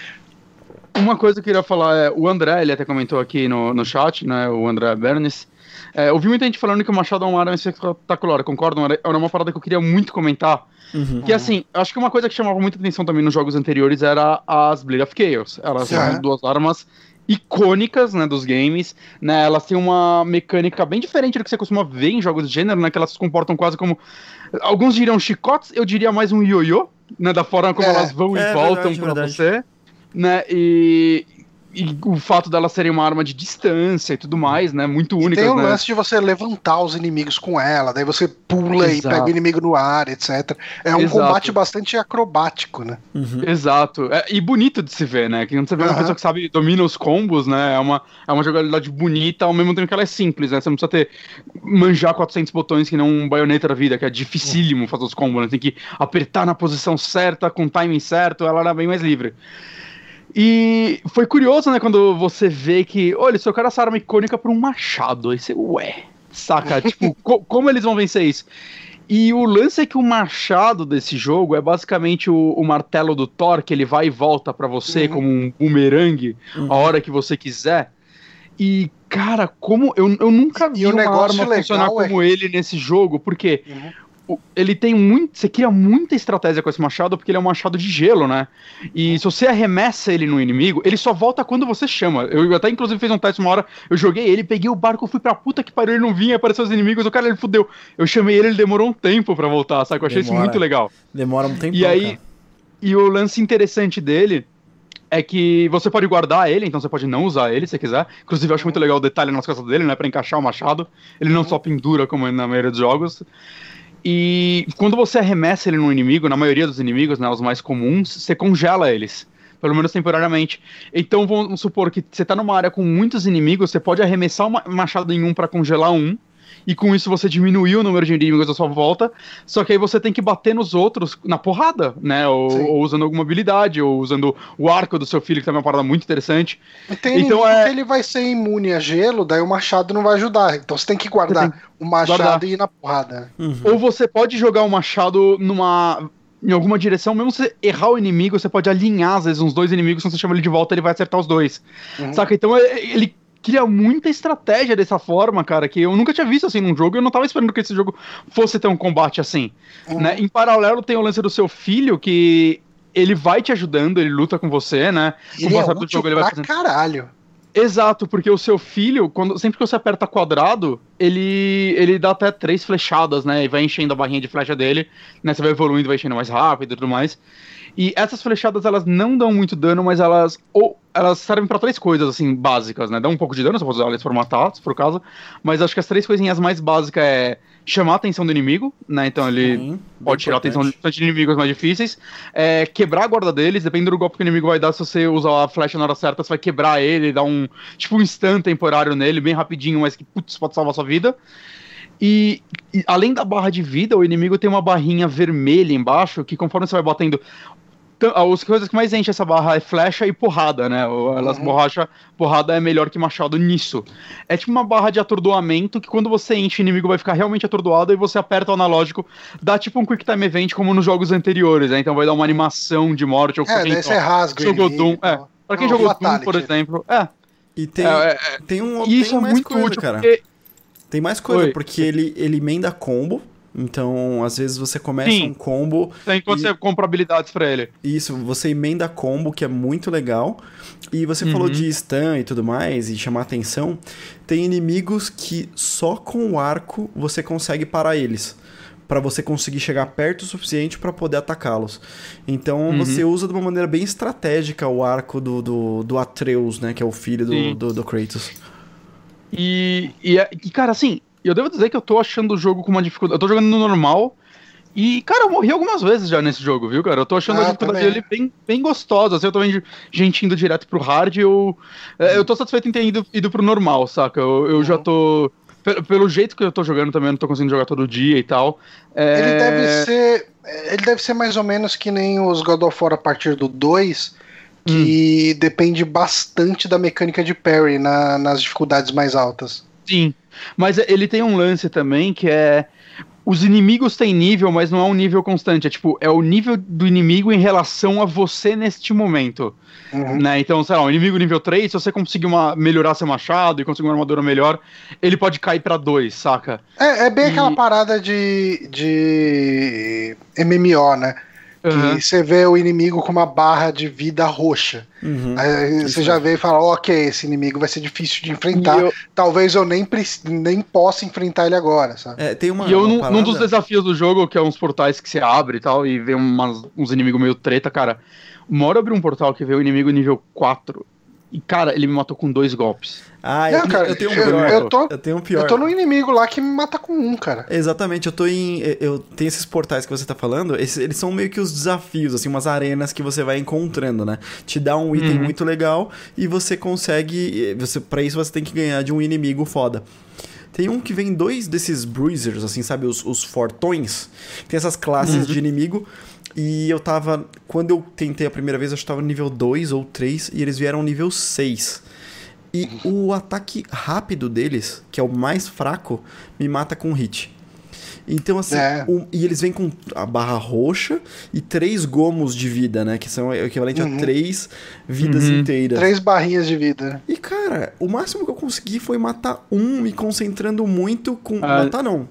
Uma coisa que eu queria falar é, o André, ele até comentou aqui no, no chat, né, o André Bernes, é, eu vi muita gente falando que o Machado é uma arma espetacular, concordo, era era uma parada que eu queria muito comentar, Uhum. que assim, acho que uma coisa que chamava muita atenção também nos jogos anteriores era as Blade of Chaos, elas são duas armas icônicas, né, dos games, né, elas têm uma mecânica bem diferente do que você costuma ver em jogos de gênero, né, que elas se comportam quase como, alguns diriam chicotes, eu diria mais um ioiô, né, da forma como É. elas vão É, e voltam verdade. você, né, e, e o fato delas serem uma arma de distância e tudo mais, né, muito E únicas, tem o né. lance de você levantar os inimigos com ela, daí você pula e Exato. pega o inimigo no ar, etc. É um Exato. combate bastante acrobático, né? Uhum. Exato. É, e bonito de se ver, né? Que quando você vê uma Aham. pessoa que sabe, domina os combos, né? É uma, é uma jogabilidade bonita, ao mesmo tempo que ela é simples, né? Você não precisa ter, manjar 400 botões que não um baioneta da vida, que é dificílimo fazer os combos, né? Tem que apertar na posição certa, com o timing certo, ela era bem mais livre. E foi curioso, né, quando você vê que, olha, seu cara essa arma icônica por um machado. Aí você, ué, saca? tipo, co- como eles vão vencer isso? E o lance é que o machado desse jogo é basicamente o, o martelo do Thor, que ele vai e volta pra você Uhum. como um bumerangue Uhum. a hora que você quiser. E, cara, como eu, eu nunca vi o uma negócio arma funcionar é- como ele nesse jogo, porque Uhum. Ele tem muito. Você cria muita estratégia com esse machado, porque ele é um machado de gelo, né? E se você arremessa ele no inimigo, ele só volta quando você chama. Eu até, inclusive, fiz um teste uma hora, eu joguei ele, peguei o barco, fui pra puta que pariu, ele não vinha, apareceu os inimigos, o cara ele fudeu. Eu chamei ele, ele demorou um tempo pra voltar, sabe? Eu achei isso Demora. muito legal. Demora um tempo. E aí, e o lance interessante dele é que você pode guardar ele, então você pode não usar ele se quiser. Inclusive, eu acho muito legal o detalhe nas costas dele, né? Pra encaixar o machado. Ele não só pendura, como na maioria dos jogos. E quando você arremessa ele no inimigo, na maioria dos inimigos, né, os mais comuns, você congela eles. Pelo menos temporariamente. Então vamos supor que você tá numa área com muitos inimigos, você pode arremessar o machado em um pra congelar um. E com isso você diminuiu o número de inimigos à sua volta. Só que aí você tem que bater nos outros na porrada, né? Ou, ou usando alguma habilidade, ou usando o arco do seu filho, que também é uma parada muito interessante. Tem Então é- que ele vai ser imune a gelo, daí o machado não vai ajudar. Então você tem que guardar Você o machado guardar. e ir na porrada. Uhum. Ou você pode jogar o machado numa. Em alguma direção, mesmo se você errar o inimigo, você pode alinhar, às vezes, uns dois inimigos, quando você chama ele de volta, ele vai acertar os dois. Uhum. Saca? Então é- ele cria muita estratégia dessa forma, cara, que eu nunca tinha visto assim num jogo e eu não tava esperando que esse jogo fosse ter um combate assim. Uhum. Né? Em paralelo, tem o lance do seu filho, que ele vai te ajudando, ele luta com você, né? Com o Ele é do jogo, ele vai fazendo. caralho. Exato, porque o seu filho, quando, sempre que você aperta quadrado, ele, ele dá até três flechadas, né? E vai enchendo a barrinha de flecha dele, né? Você vai evoluindo, vai enchendo mais rápido e tudo mais. E essas flechadas, elas não dão muito dano, mas elas ou elas servem para três coisas, assim, básicas, né? Dão um pouco de dano, você pode usar elas por matar, se for o caso. Mas acho que as três coisinhas mais básicas é chamar a atenção do inimigo, né? Então ele Sim, pode tirar a atenção de importante. inimigos mais difíceis. É, quebrar a guarda deles, dependendo do golpe que o inimigo vai dar, se você usar a flecha na hora certa, você vai quebrar ele, dar um, tipo, um stun temporário nele, bem rapidinho, mas que, putz, pode salvar sua vida. E, e além da barra de vida, o inimigo tem uma barrinha vermelha embaixo, que conforme você vai batendo. As coisas que mais enchem essa barra é flecha e porrada, né? Ou Elas Uhum. borracha, porrada é melhor que machado nisso. É tipo uma barra de atordoamento que quando você enche, o inimigo vai ficar realmente atordoado e você aperta o analógico, dá tipo um quick time event como nos jogos anteriores, né? Então vai dar uma animação de morte ou É, daí você rasga jogou Doom, é. Pra quem jogou Doom, por exemplo. É, E tem, é, é, tem um e isso tem é mais muito coisa, útil, cara. porque Tem mais coisa, Oi. porque ele, ele emenda combo. Então, às vezes você começa Sim. um combo enquanto E- você compra habilidades pra ele. Isso, você emenda combo, que é muito legal. E você Uhum. falou de stun e tudo mais, e chamar atenção. Tem inimigos que só com o arco você consegue parar eles. Pra você conseguir chegar perto o suficiente pra poder atacá-los. Então Uhum. você usa de uma maneira bem estratégica o arco do, do, do Atreus, né? Que é o filho do, do, do Kratos. E, e, é- e, cara, assim, eu devo dizer que eu tô achando o jogo com uma dificuldade. Eu tô jogando no normal. E, cara, eu morri algumas vezes já nesse jogo, viu, cara? Eu tô achando Ah, a dificuldade também. dele bem, bem gostosa. Assim, eu tô vendo gente indo direto pro hard. Eu, é, eu tô satisfeito em ter ido, ido pro normal, saca? Eu, eu já Uhum. tô. Pelo, pelo jeito que eu tô jogando também, eu não tô conseguindo jogar todo dia e tal. É, Ele deve ser. Ele deve ser mais ou menos que nem os God of War a partir do 2, que Hum. depende bastante da mecânica de parry na- nas dificuldades mais altas. Sim. Mas ele tem um lance também que é. Os inimigos têm nível, mas não é um nível constante. É tipo, é o nível do inimigo em relação a você neste momento. Uhum. Né? Então, sei lá, um inimigo nível 3, se você conseguir uma, melhorar seu machado e conseguir uma armadura melhor, ele pode cair pra 2, saca? É, é bem E- aquela parada de, de MMO, né? Que você vê o inimigo com uma barra de vida roxa. Uhum. Aí Isso você já é. vê e fala, ok, esse inimigo vai ser difícil de enfrentar. Eu- Talvez eu nem, nem possa enfrentar ele agora, sabe? É, tem uma, E eu, uma num, parada... num dos desafios do jogo, que é uns portais que você abre e tal, e vê umas- uns inimigos meio treta, cara. Uma hora eu abri um portal que veio um inimigo nível 4. E, cara, ele me matou com dois golpes. Ah, eu, Não, cara, eu tenho um eu, pior. eu tô, Eu tenho um pior. eu tô no inimigo lá que me mata com um, cara. Exatamente, eu tô em. Eu tenho esses portais que você tá falando, esses- eles são meio que os desafios, assim, umas arenas que você vai encontrando, né? Te dá um item Uhum. muito legal e você consegue. Você, pra isso você tem que ganhar de um inimigo foda. Tem um que vem dois desses bruisers, assim, sabe? Os, os fortões. Tem essas classes de inimigo. E eu tava. Quando eu tentei a primeira vez, eu acho que tava no nível 2 ou 3 e eles vieram nível 6. E o ataque rápido deles, que é o mais fraco, me mata com hit. Então, assim, É. o- e eles vêm com a barra roxa e três gomos de vida, né? Que são o equivalente Uhum. a três vidas Uhum. inteiras. Três barrinhas de vida. E, cara, o máximo que eu consegui foi matar um, me concentrando muito com. Ah. Matar não.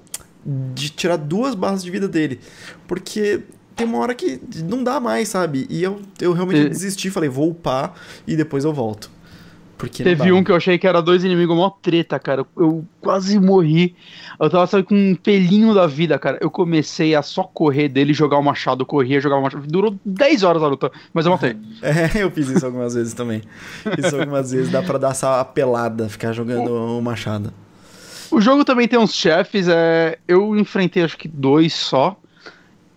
De tirar duas barras de vida dele. Porque tem uma hora que não dá mais, sabe? E eu, eu realmente E- desisti, falei, vou upar e depois eu volto. Porque Teve um que eu achei que era dois inimigos mó treta, cara. Eu quase morri. Eu tava sabe, com um pelinho da vida, cara. Eu comecei a só correr dele, jogar o machado, corria, jogar o machado. Durou 10 horas a luta, mas eu matei. É, eu fiz isso algumas vezes também. Isso algumas vezes dá pra dar essa apelada, ficar jogando o machado. O jogo também tem uns chefes, é... eu enfrentei acho que dois só.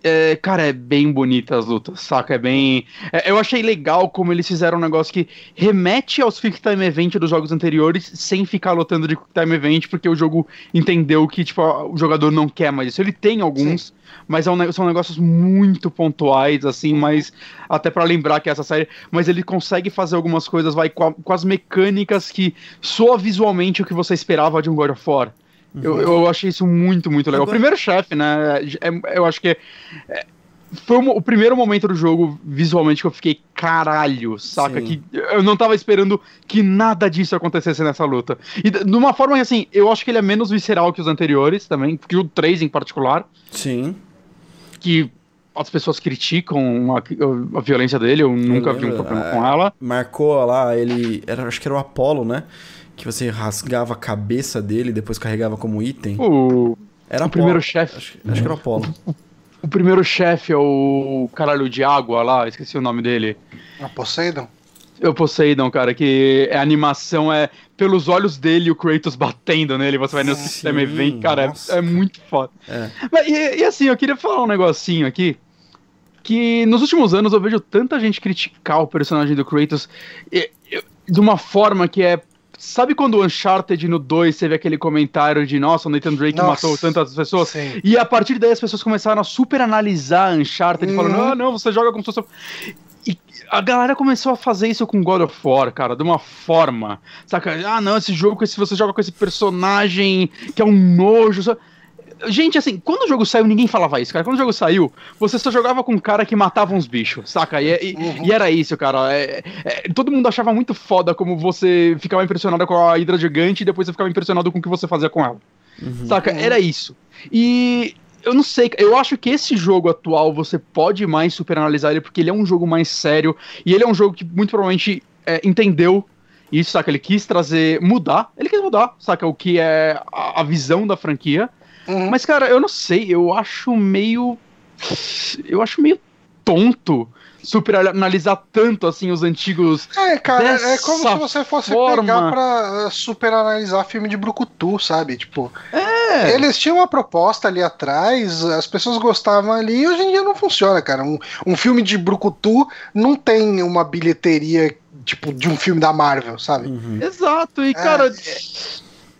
É, cara, é bem bonita as lutas, saca? É bem. é, eu achei legal como eles fizeram um negócio que remete aos Quick Time Event dos jogos anteriores, sem ficar lotando de Quick Time Event, porque o jogo entendeu que tipo, o jogador não quer mais isso. Ele tem alguns, mas é um são negócios muito pontuais, assim, mas até pra lembrar que é essa série. Mas ele consegue fazer algumas coisas, vai, com, a- com as mecânicas que soa visualmente o que você esperava de um God of War. Eu, eu achei isso muito, muito legal. Agora- O primeiro chefe, né? é- eu acho que é- foi o, primeiro momento do jogo visualmente que eu fiquei caralho, saca? Sim. Que eu não tava esperando que nada disso acontecesse nessa luta. E de uma forma que, assim, eu acho que ele é menos visceral que os anteriores também, que o 3 em particular, Sim. que as pessoas criticam a, a violência dele, eu nunca eu vi um problema com ela. Marcou lá, ele. Era, acho que era o Apollo, né? Que você rasgava a cabeça dele e depois carregava como item. O, era o primeiro chefe. Acho, acho, que era o Apollo. O, o primeiro chefe é o caralho de água lá, esqueci o nome dele. A Poseidon? o Poseidon, cara, que a animação é pelos olhos dele o Kratos batendo nele, você vai no sim, sistema e vem, cara, é, é, muito foda. É. Mas, e, e, assim, eu queria falar um negocinho aqui, que nos últimos anos eu vejo tanta gente criticar o personagem do Kratos e, e, de uma forma que é Sabe quando o Uncharted no 2 teve aquele comentário de nossa, o Nathan Drake nossa, matou tantas pessoas? Sim. E a partir daí as pessoas começaram a super analisar Uncharted, uhum. falando, ah, não, você joga como se fosse. E a galera começou a fazer isso com God of War, cara, de uma forma. Saca? Ah, não, esse jogo, se você joga com esse personagem que é um nojo. Só... Gente, assim, quando o jogo saiu, ninguém falava isso, cara. Quando o jogo saiu, você só jogava com um cara que matava uns bichos, saca? E, e, uhum. e era isso, cara. É, é, todo mundo achava muito foda como você ficava impressionado com a Hidra Gigante e depois você ficava impressionado com o que você fazia com ela. Uhum. Saca? Era isso. E eu não sei, eu acho que esse jogo atual você pode mais superanalisar ele porque ele é um jogo mais sério e ele é um jogo que muito provavelmente é, entendeu isso, saca? Ele quis trazer, mudar, ele quis mudar, saca? O que é a, a visão da franquia. Uhum. Mas, cara, eu não sei, eu acho meio. Eu acho meio tonto super analisar tanto assim os antigos. É, cara, é como se você fosse forma. pegar pra eh, super analisar filme de Brucutu, sabe? Tipo, é. eles tinham uma proposta ali atrás, as pessoas gostavam ali e hoje em dia não funciona, cara. Um, um filme de Brucutu não tem uma bilheteria tipo de um filme da Marvel, sabe? Uhum. Exato, e é. cara.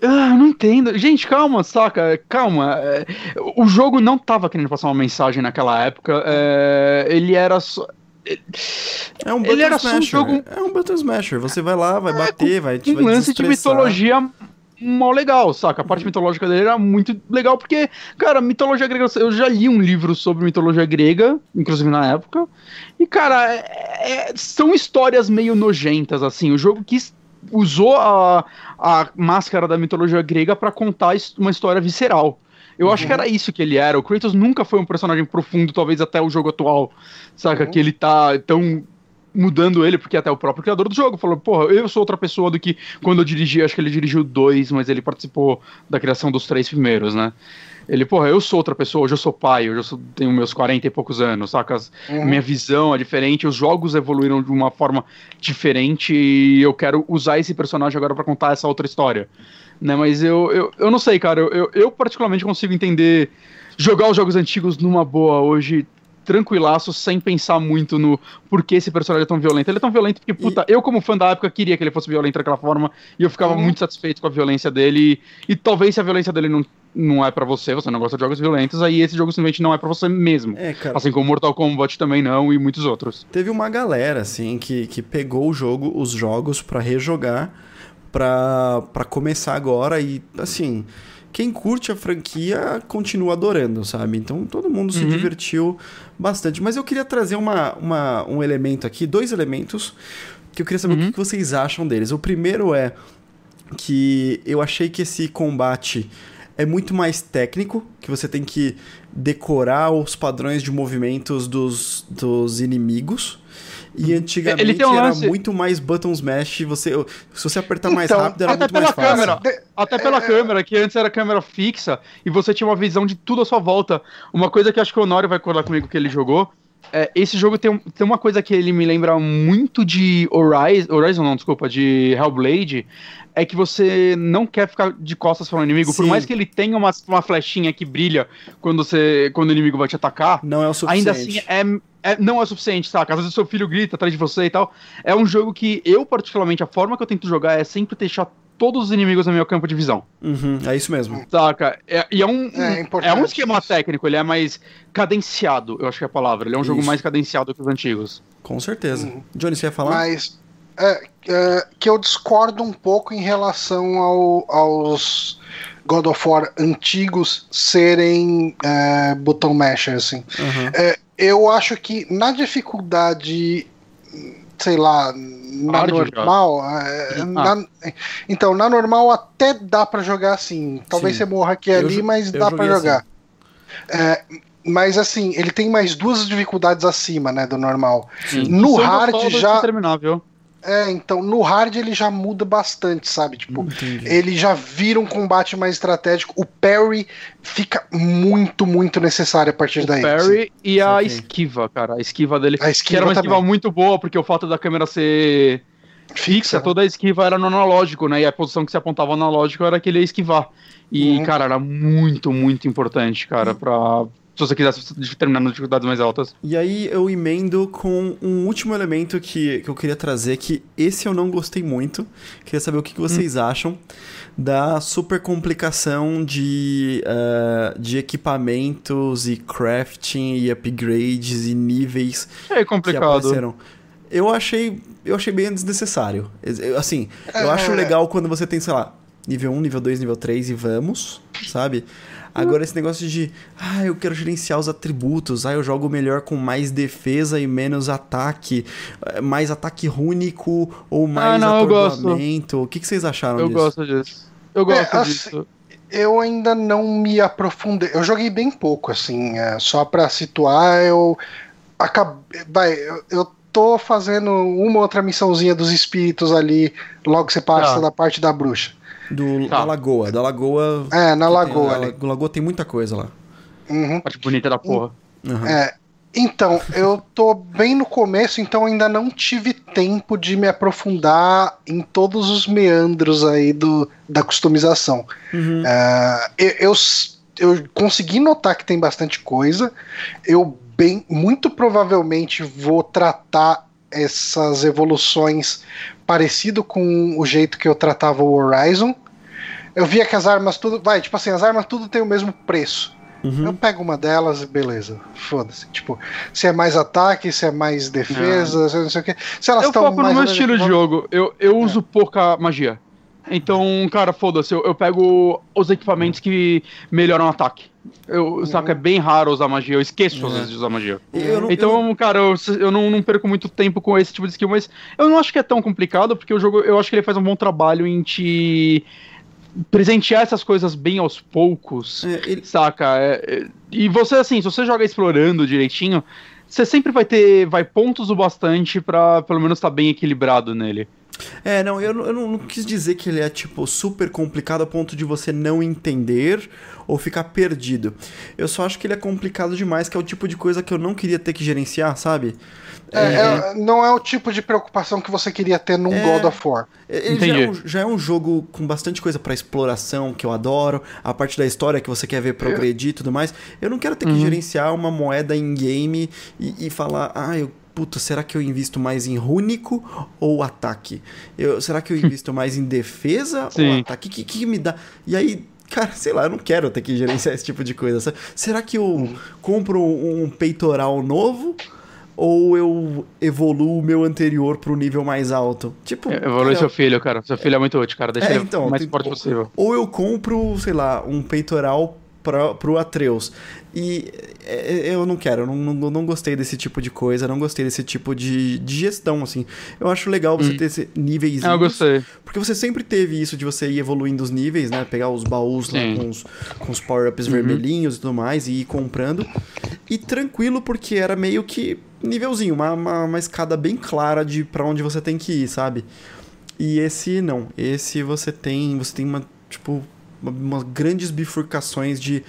Ah, não entendo. Gente, calma, saca? Calma. É, o jogo não tava querendo passar uma mensagem naquela época. É, ele era só. É um só um jogo. É um Button Smasher. Você vai lá, vai é, bater, vai Um vai lance de mitologia mó legal, saca? A parte mitológica dele era muito legal, porque, cara, mitologia grega. Eu já li um livro sobre mitologia grega, inclusive na época. E, cara, é, é, são histórias meio nojentas, assim. O jogo quis usou a, a máscara da mitologia grega para contar uma história visceral. Eu uhum. acho que era isso que ele era. O Kratos nunca foi um personagem profundo, talvez até o jogo atual. Saca? Uhum. Que ele tá tão mudando ele, porque até o próprio criador do jogo falou, porra, eu sou outra pessoa do que quando eu dirigi, acho que ele dirigiu dois, mas ele participou da criação dos três primeiros, né? Ele, porra, eu sou outra pessoa, hoje eu sou pai, hoje eu sou, tenho meus 40 e poucos anos, saca? Uhum. Minha visão é diferente, os jogos evoluíram de uma forma diferente e eu quero usar esse personagem agora para contar essa outra história né? Mas eu, eu, eu não sei, cara. Eu, eu, particularmente consigo entender jogar os jogos antigos numa boa hoje, tranquilaço, sem pensar muito no porquê esse personagem é tão violento. Ele é tão violento porque, puta, e... eu como fã da época queria que ele fosse violento daquela forma e eu ficava uhum. muito satisfeito com a violência dele. E, e talvez se a violência dele não, não é para você, você não gosta de jogos violentos, aí esse jogo simplesmente não é para você mesmo. É, cara. Assim como Mortal Kombat também não e muitos outros. Teve uma galera, assim, que, que pegou o jogo, os jogos para rejogar para começar agora e assim, quem curte a franquia continua adorando, sabe? Então todo mundo se uhum. divertiu bastante. Mas eu queria trazer uma, uma, um elemento aqui, dois elementos, que eu queria saber uhum. o que vocês acham deles. O primeiro é que eu achei que esse combate é muito mais técnico, que você tem que decorar os padrões de movimentos dos, dos inimigos. E antigamente ele tem um lance... era muito mais button smash, você, se você apertar então, mais rápido era muito mais fácil. Câmera, até pela é... câmera, que antes era câmera fixa, e você tinha uma visão de tudo à sua volta. Uma coisa que acho que o Honório vai acordar comigo que ele jogou, é, esse jogo tem, tem uma coisa que ele me lembra muito de Horizon, Horizon não, desculpa, de Hellblade, é que você não quer ficar de costas para o inimigo, Sim. por mais que ele tenha uma, uma flechinha que brilha quando, você, quando o inimigo vai te atacar, não é o suficiente. Ainda assim, é, é, não é o suficiente, saca? Às vezes o seu filho grita atrás de você e tal. É um jogo que eu, particularmente, a forma que eu tento jogar é sempre deixar todos os inimigos no meu campo de visão. Uhum, é isso mesmo. Saca? É, e é um, é, é um esquema técnico, ele é mais cadenciado, eu acho que é a palavra. Ele é um isso. jogo mais cadenciado que os antigos. Com certeza. Uhum. Johnny, você ia falar? Mas é, é, que eu discordo um pouco em relação ao, aos God of War antigos serem é, botão masher, assim. Uhum. É, eu acho que na dificuldade, sei lá, na normal. É, ah. na, então, na normal até dá para jogar assim. Talvez Sim. você morra aqui ali, mas dá para jogar. Assim. É, mas assim, ele tem mais duas dificuldades acima, né, do normal. Sim. No São hard já- terminar, viu? É, então, no hard ele já muda bastante, sabe? Tipo, Entendi. ele já vira um combate mais estratégico. O parry fica muito, muito necessário a partir O daí. parry e a Saquei. esquiva, cara. A esquiva dele. A que esquiva era uma também. esquiva muito boa, porque o fato da câmera ser fixa, né? toda a esquiva era no analógico, né? E a posição que se apontava no analógico era que ele ia esquivar. E, Uhum. cara, era muito, muito importante, cara, pra. Se você quisesse terminar nas dificuldades mais altas. E aí eu emendo com um último elemento que, que eu queria trazer, que esse eu não gostei muito. Queria saber o que, que vocês acham da super complicação de, ah, de equipamentos e crafting e upgrades e níveis É que complicado. apareceram. Eu achei, eu achei bem desnecessário. Eu- Assim, eu É. acho legal quando você tem, sei lá, nível 1, nível 2, nível 3 e vamos, sabe? Agora esse negócio de, ah, eu quero gerenciar os atributos, ah, eu jogo melhor com mais defesa e menos ataque, eh, mais ataque único ou mais não, eu gosto. atordoamento. O que, que vocês acharam Eu disso? gosto disso. Eu gosto assim, disso. Eu ainda não me aprofundei. Eu joguei bem pouco, assim, é, só pra situar, eu acabei. Vai, eu, eu tô fazendo uma outra missãozinha dos espíritos ali, logo que você passa Tá. da parte da bruxa. Do, Tá. Da Lagoa. Da Lagoa. É, na lagoa Tem- ali. a Lagoa tem muita coisa lá. Uhum. Parte bonita da porra. Aham. É, então, eu tô bem no começo, então ainda não tive tempo de me aprofundar em todos os meandros aí do, da customização. Uhum. É, eu, eu, eu consegui notar que tem bastante coisa. Eu bem, muito provavelmente vou tratar essas evoluções parecido com o jeito que eu tratava o Horizon. Eu via que as armas tudo, vai, tipo assim, as armas tudo tem o mesmo preço. Uhum. Eu pego uma delas e beleza, foda-se. Tipo, se é mais ataque, se é mais defesa, se não sei o que. Se elas Eu estão foco no mais meu estilo de jogo. Eu, eu uso pouca magia. Então, cara, foda-se, eu, eu pego os equipamentos que melhoram o ataque. Eu, Saca, é bem raro usar magia, eu esqueço às É. vezes de usar magia. Eu não- Então, cara, eu, eu não, não perco muito tempo com esse tipo de skill, mas eu não acho que é tão complicado, porque o jogo, eu acho que ele faz um bom trabalho em te presentear essas coisas bem aos poucos, É, ele- saca? É, é, e você, assim, se você joga explorando direitinho, você sempre vai ter, vai pontos o bastante pra pelo menos estar bem equilibrado nele. É, não, eu, não- eu não, não quis dizer que ele é, tipo, super complicado a ponto de você não entender ou ficar perdido. Eu só acho que ele é complicado demais, que é o tipo de coisa que eu não queria ter que gerenciar, sabe? É, é, não é o tipo de preocupação que você queria ter num É. God of War. Ele já é, um, já é um jogo com bastante coisa pra exploração, que eu adoro, a parte da história que você quer ver progredir e tudo mais. Eu não quero ter que Uhum. gerenciar uma moeda em game e, e falar, ah, eu. Puta, será que eu invisto mais em rúnico ou ataque? Eu, será que eu invisto mais em defesa ou Sim. ataque? O que, que me dá? E aí, cara, sei lá, eu não quero ter que gerenciar esse tipo de coisa. sabe? Será que eu compro um peitoral novo? Ou eu evoluo o meu anterior pro nível mais alto? Tipo, Evolui cara, seu filho, cara. Seu filho é muito útil, cara. Deixa É, ele então, o mais forte possível. ou eu compro, sei lá, um peitoral pra, pro Atreus. E é, é, eu não quero, eu não, não, não gostei desse tipo de coisa, não gostei desse tipo de, de gestão, assim. Eu acho legal você ter esse níveis. Ah, eu gostei. Porque você sempre teve isso de você ir evoluindo os níveis, né? Pegar os baús lá com os, com os power-ups Uhum. vermelhinhos e tudo mais e ir comprando. E tranquilo, porque era meio que nívelzinho, uma, uma, uma escada bem clara de para onde você tem que ir, sabe? E esse não. Esse você tem. Você tem uma. Tipo. Uma, umas grandes bifurcações de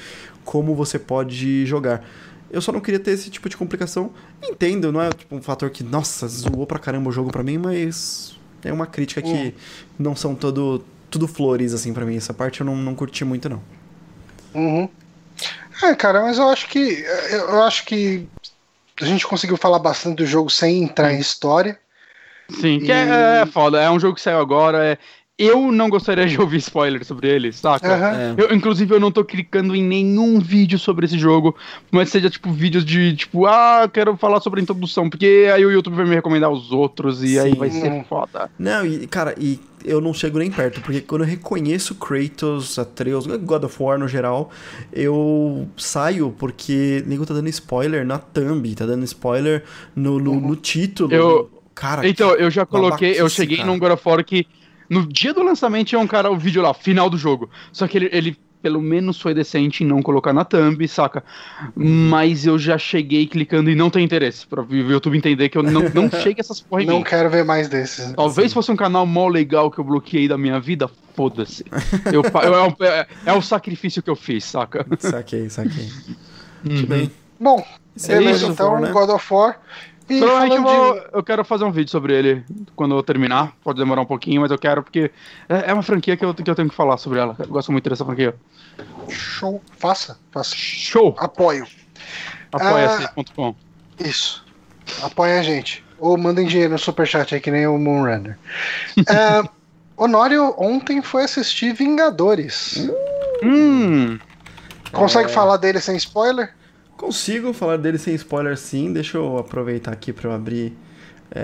como você pode jogar. Eu só não queria ter esse tipo de complicação. Entendo, não é tipo, um fator que, nossa, zoou pra caramba o jogo pra mim, mas é uma crítica que não são todo, tudo flores, assim, pra mim. Essa parte eu não, não curti muito, não. Uhum. É, cara, mas eu acho que eu acho que a gente conseguiu falar bastante do jogo sem entrar em história. Sim, que E- é, é foda. É um jogo que saiu agora. É... Eu não gostaria de ouvir spoiler sobre ele, saca? Aham. É. Eu, inclusive, eu não tô clicando em nenhum vídeo sobre esse jogo, mas seja tipo vídeos de tipo, ah, quero falar sobre a introdução, porque aí o YouTube vai me recomendar os outros e aí Sim. vai ser Hum. foda. Não, e, cara, e eu não chego nem perto, porque quando eu reconheço Kratos, Atreus, God of War no geral, eu saio porque nego tá dando spoiler na thumb, tá dando spoiler no, no, no título. Eu- Cara, Então, eu já coloquei, eu cheguei cara. num God of War que no dia do lançamento tinha um cara, o vídeo lá, final do jogo. Só que ele, ele pelo menos foi decente em não colocar na thumb, saca? Mas eu já cheguei clicando e não tem interesse, pra o YouTube entender que eu não, não chego essas porra em Não mim. quero ver mais desses. Talvez fosse um canal mó legal que eu bloqueei da minha vida, foda-se. Eu, eu- é, o- é- é o sacrifício que eu fiz, saca? Saquei, saquei. Uhum. Muito bem. Bom, Isso é beleza, God of então né? God of War. E Provavelmente eu, falando vou, eu quero fazer um vídeo sobre ele quando eu terminar. Pode demorar um pouquinho, mas eu quero porque é, é uma franquia que eu, que eu tenho que falar sobre ela. Eu gosto muito dessa franquia. de show, faça, faça. Show! Apoio. Apoia-se.com. Isso. Apoia a gente. Ou mandem dinheiro no superchat aí, que nem o Moonrunner. é, Honório ontem foi assistir Vingadores. Hum, Consegue É. falar dele sem spoiler? Consigo falar dele sem spoiler sim. Deixa eu aproveitar aqui pra eu abrir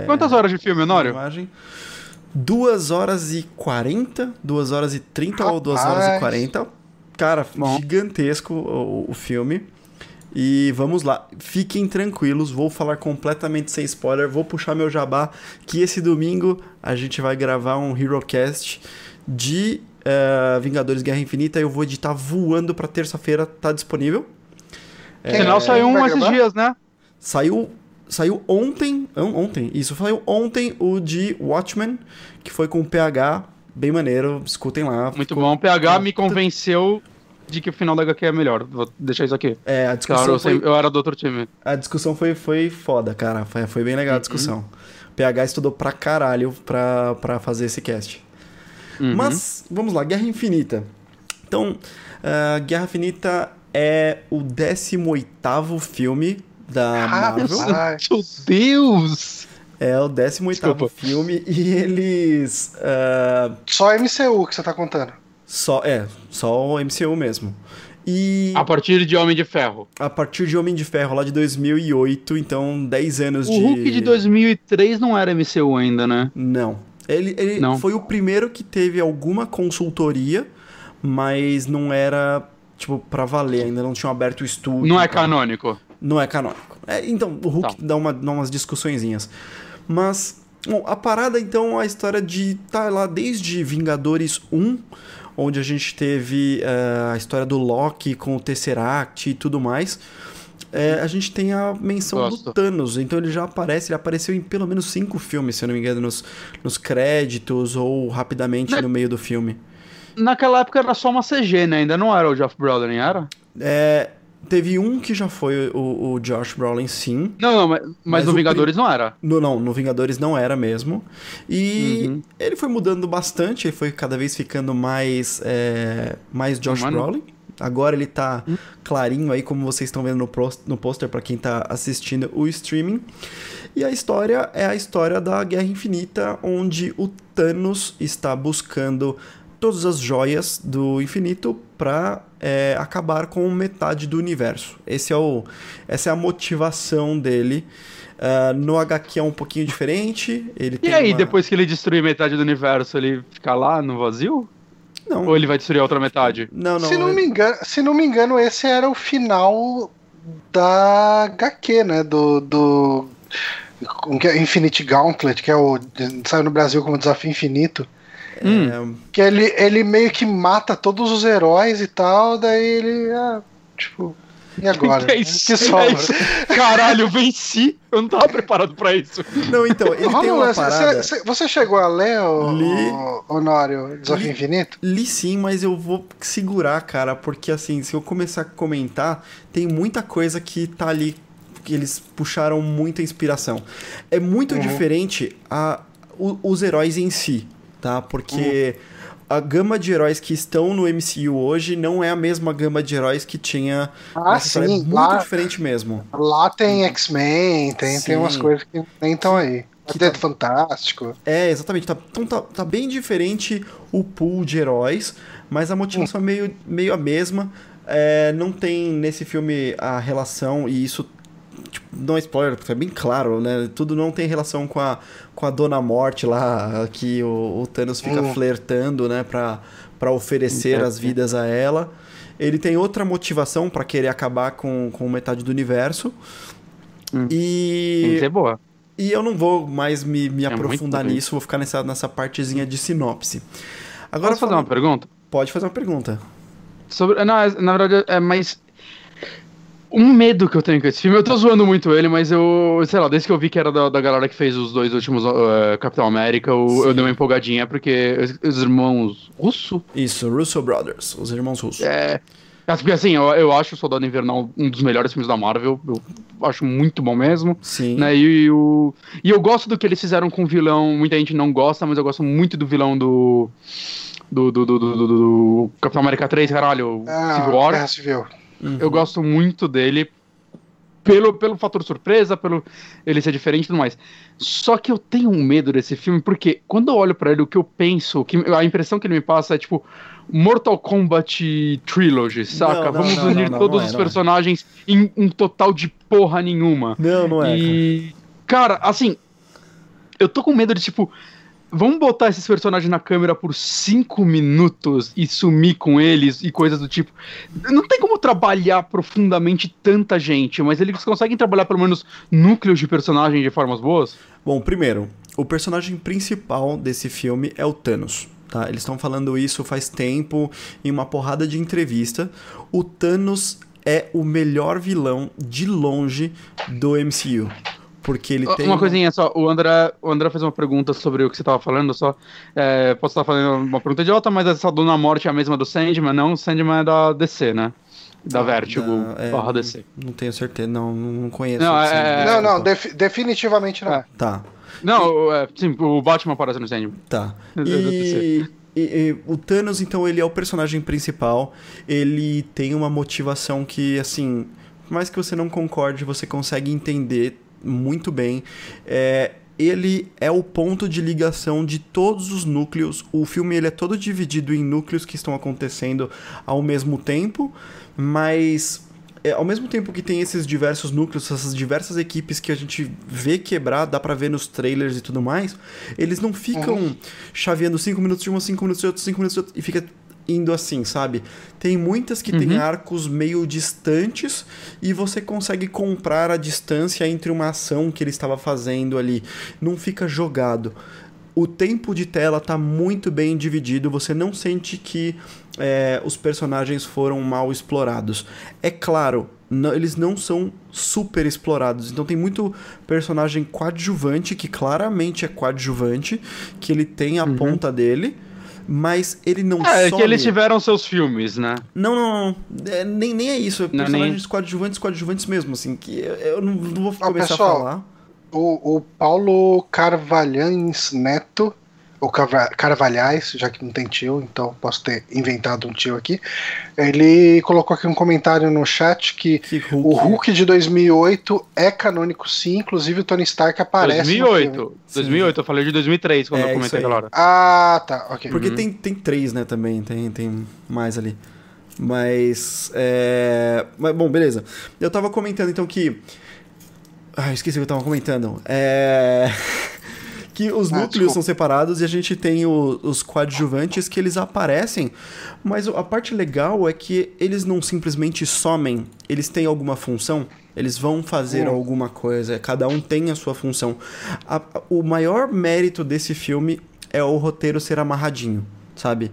quantas horas de filme, Honório? imagem. 2 horas e 40, 2 horas e 30 ou 2 horas Rapaz. e 40. Cara, Bom. gigantesco o, o filme. E vamos lá, fiquem tranquilos, vou falar completamente sem spoiler, vou puxar meu jabá, que esse domingo a gente vai gravar um HeroCast de eh, Vingadores Guerra Infinita, eu vou editar voando pra terça-feira, tá disponível. O sinal É, saiu um esses dias, né? Saiu, saiu ontem, on- ontem, isso, saiu ontem o de Watchmen, que foi com o PH, bem maneiro, escutem lá. Muito ficou- bom. O PH me convenceu de que o final da HQ é melhor. Vou deixar isso aqui. É, a discussão, Claro, eu, foi, eu era do outro time. a discussão foi, foi foda, cara, foi, foi bem legal a discussão. O PH estudou pra caralho pra, pra fazer esse cast. Uhum. Mas, vamos lá, Guerra Infinita. Então, ah, Guerra Infinita é o 18º filme da Marvel. Rapaz. Meu Deus! É o 18º Desculpa. filme e eles... ah, Só MCU que você tá contando. só, é, só o MCU mesmo. E A partir de Homem de Ferro. a partir de Homem de Ferro, lá de 2008, então 10 anos O de... Hulk de 2003 não era MCU ainda, né? Não. Ele, ele Não. foi o primeiro que teve alguma consultoria, mas não era, tipo, pra valer, ainda não tinham aberto o estúdio. Não é canônico. Não é canônico. É, então, o Hulk Tá. dá, uma, dá umas discussõezinhas. Mas, bom, a parada, então, a história de tá lá desde Vingadores 1, onde a gente teve eh, a história do Loki com o Tesseract e tudo mais. É, a gente tem a menção Gosto. do Thanos, então ele já aparece, ele apareceu em pelo menos cinco filmes, se eu não me engano, nos, nos créditos ou rapidamente no meio do filme. Naquela época era só uma CG, né? Ainda não era o Jeff Brolin, era? É, teve um que já foi o, o Josh Brolin, sim. Não, não, mas, mas no Vingadores não era. No, não, no Vingadores não era mesmo. E Uhum. ele foi mudando bastante, ele foi cada vez ficando mais, é, mais Josh Humano. Brolin. Agora ele tá Hum. clarinho aí, como vocês estão vendo no, pros- no pôster, pra quem tá assistindo o streaming. E a história é a história da Guerra Infinita, onde o Thanos está buscando todas as joias do infinito pra é, acabar com metade do universo. Esse é o, essa é a motivação dele. Ah, no HQ é um pouquinho diferente. Ele E tem aí, uma- depois que ele destruir metade do universo, ele fica lá no vazio? Não, Ou ele vai destruir a outra metade? não, não. se, não é- me engano, se não me engano, esse era o final da HQ, né? Do. do é? Infinite Gauntlet, que é o. saiu no Brasil como Desafio Infinito. Hum. Que ele, ele meio que mata todos os heróis e tal, daí ele. Ah, tipo. E agora? Que é isso? que sobra? É isso? Caralho, eu venci! Eu não tava preparado pra isso. Não, então, ele tem uma você- parada. você- você chegou a ler o, Li. o Honório Desafio Li. Infinito? Li sim, mas eu vou segurar, cara, porque assim, se eu começar a comentar, tem muita coisa que tá ali que eles puxaram muita inspiração. É muito Uhum. diferente a, o- os heróis em si, tá? Porque a gama de heróis que estão no MCU hoje não é a mesma gama de heróis que tinha Ah. É sim, muito lá- diferente mesmo. Lá tem X-Men, tem, tem umas coisas que nem estão aí. Que Dedo tá- Fantástico. É, exatamente. Tá, então tá, tá bem diferente o pool de heróis, mas a motivação é meio, meio a mesma. É, não tem nesse filme a relação, e isso tipo, não é spoiler, porque é bem claro, né? Tudo não tem relação com a, com a Dona Morte lá, que o, o Thanos fica Hum. flertando, né? Pra, pra oferecer as vidas a ela. Ele tem outra motivação pra querer acabar com, com metade do universo. Hum. Tem E que ser boa. e eu não vou mais me, me É aprofundar nisso, vou ficar nessa, nessa partezinha de sinopse. Agora Posso fazer uma pergunta? Pode fazer uma pergunta. Sobre, não, é- na verdade, é mais. Um medo que eu tenho com esse filme, eu tô zoando muito ele, mas eu, sei lá, desde que eu vi que era da, da galera que fez os dois últimos uh, Capitão América, eu, eu dei uma empolgadinha, porque os, os irmãos Russo? Isso, Russo Brothers, os irmãos russos. É. Porque assim, eu, eu acho o Soldado Invernal um dos melhores filmes da Marvel, eu acho muito bom mesmo. Sim. Né? E, e o, e eu gosto do que eles fizeram com o vilão, muita gente não gosta, mas eu gosto muito do vilão do. Do, do, do, do, do- do Capitão América 3, caralho, Ah, Civil War. Guerra Civil. Uhum. Eu gosto muito dele pelo, pelo fator surpresa, pelo ele ser diferente e tudo mais. Só que eu tenho um medo desse filme, porque quando eu olho pra ele, o que eu penso, que a impressão que ele me passa é tipo Mortal Kombat Trilogy, saca? Não, não, Vamos não, unir todos é, os é. personagens em um total de porra nenhuma. Não, não é. cara. E, cara, assim, eu tô com medo de, tipo, vamos botar esses personagens na câmera por cinco minutos e sumir com eles e coisas do tipo. Não tem como trabalhar profundamente tanta gente, mas eles conseguem trabalhar pelo menos núcleos de personagem de formas boas? Bom, primeiro, o personagem principal desse filme é o Thanos. Tá? Eles estão falando isso faz tempo em uma porrada de entrevista. O Thanos é o melhor vilão de longe do MCU. Porque ele tem. Uma coisinha só, o André, o André fez uma pergunta sobre o que você tava falando, só. é, posso estar fazendo uma pergunta idiota, mas essa Dona Morte é a mesma do Sandman, não? O Sandman é da DC, né? Da Ah, Vertigo da- é, barra DC. Não tenho certeza, não, não conheço. Não, é- não, não, desculpa. defi- definitivamente não. É. Tá, Não, é, sim, o Batman aparece no Sandman. tá. E, e- e o Thanos, então, ele é o personagem principal. Ele tem uma motivação que, assim, por mais que você não concorde, você consegue entender muito bem. É, ele é o ponto de ligação de todos os núcleos. O filme ele é todo dividido em núcleos que estão acontecendo ao mesmo tempo, mas é, ao mesmo tempo que tem esses diversos núcleos, essas diversas equipes que a gente vê quebrar, dá pra ver nos trailers e tudo mais, eles não ficam chaveando 5 minutos de uma, 5 minutos de outro, 5 minutos de outro, e fica indo assim, sabe? Tem muitas que têm arcos meio distantes e você consegue comprar a distância entre uma ação que ele estava fazendo ali. Não fica jogado. O tempo de tela tá muito bem dividido, você não sente que é, os personagens foram mal explorados. É claro, não- eles não são super explorados, então tem muito personagem coadjuvante, que claramente é coadjuvante, que ele tem a ponta dele, mas ele não É, é some. que eles tiveram seus filmes, né? Não, não, não. É, nem, nem é isso. É Não, personagens nem- coadjuvantes, coadjuvantes mesmo, assim, que eu, eu não, não vou começar pessoal, a falar. O, o Paulo Carvalhães Neto, ou Carva- Carvalhais, já que não tem tio, então posso ter inventado um tio aqui. Ele colocou aqui um comentário no chat que Que o Hulk de 2008 é canônico sim, inclusive o Tony Stark aparece. no filme. 2008. 2008, eu falei de 2003 quando É, eu comentei aquela hora. Ah, tá, ok. Porque tem, tem três, né, também. Tem, tem mais ali. Mas, é... Mas, bom, beleza. Eu tava comentando, então, que... Ah, esqueci o que eu tava comentando. É... que os Ah, núcleos desculpa. são separados e a gente tem o- os coadjuvantes que eles aparecem. Mas a parte legal é que eles não simplesmente somem. Eles têm alguma função. Eles vão fazer Hum. alguma coisa. Cada um tem a sua função. A- o maior mérito desse filme é o roteiro ser amarradinho, sabe?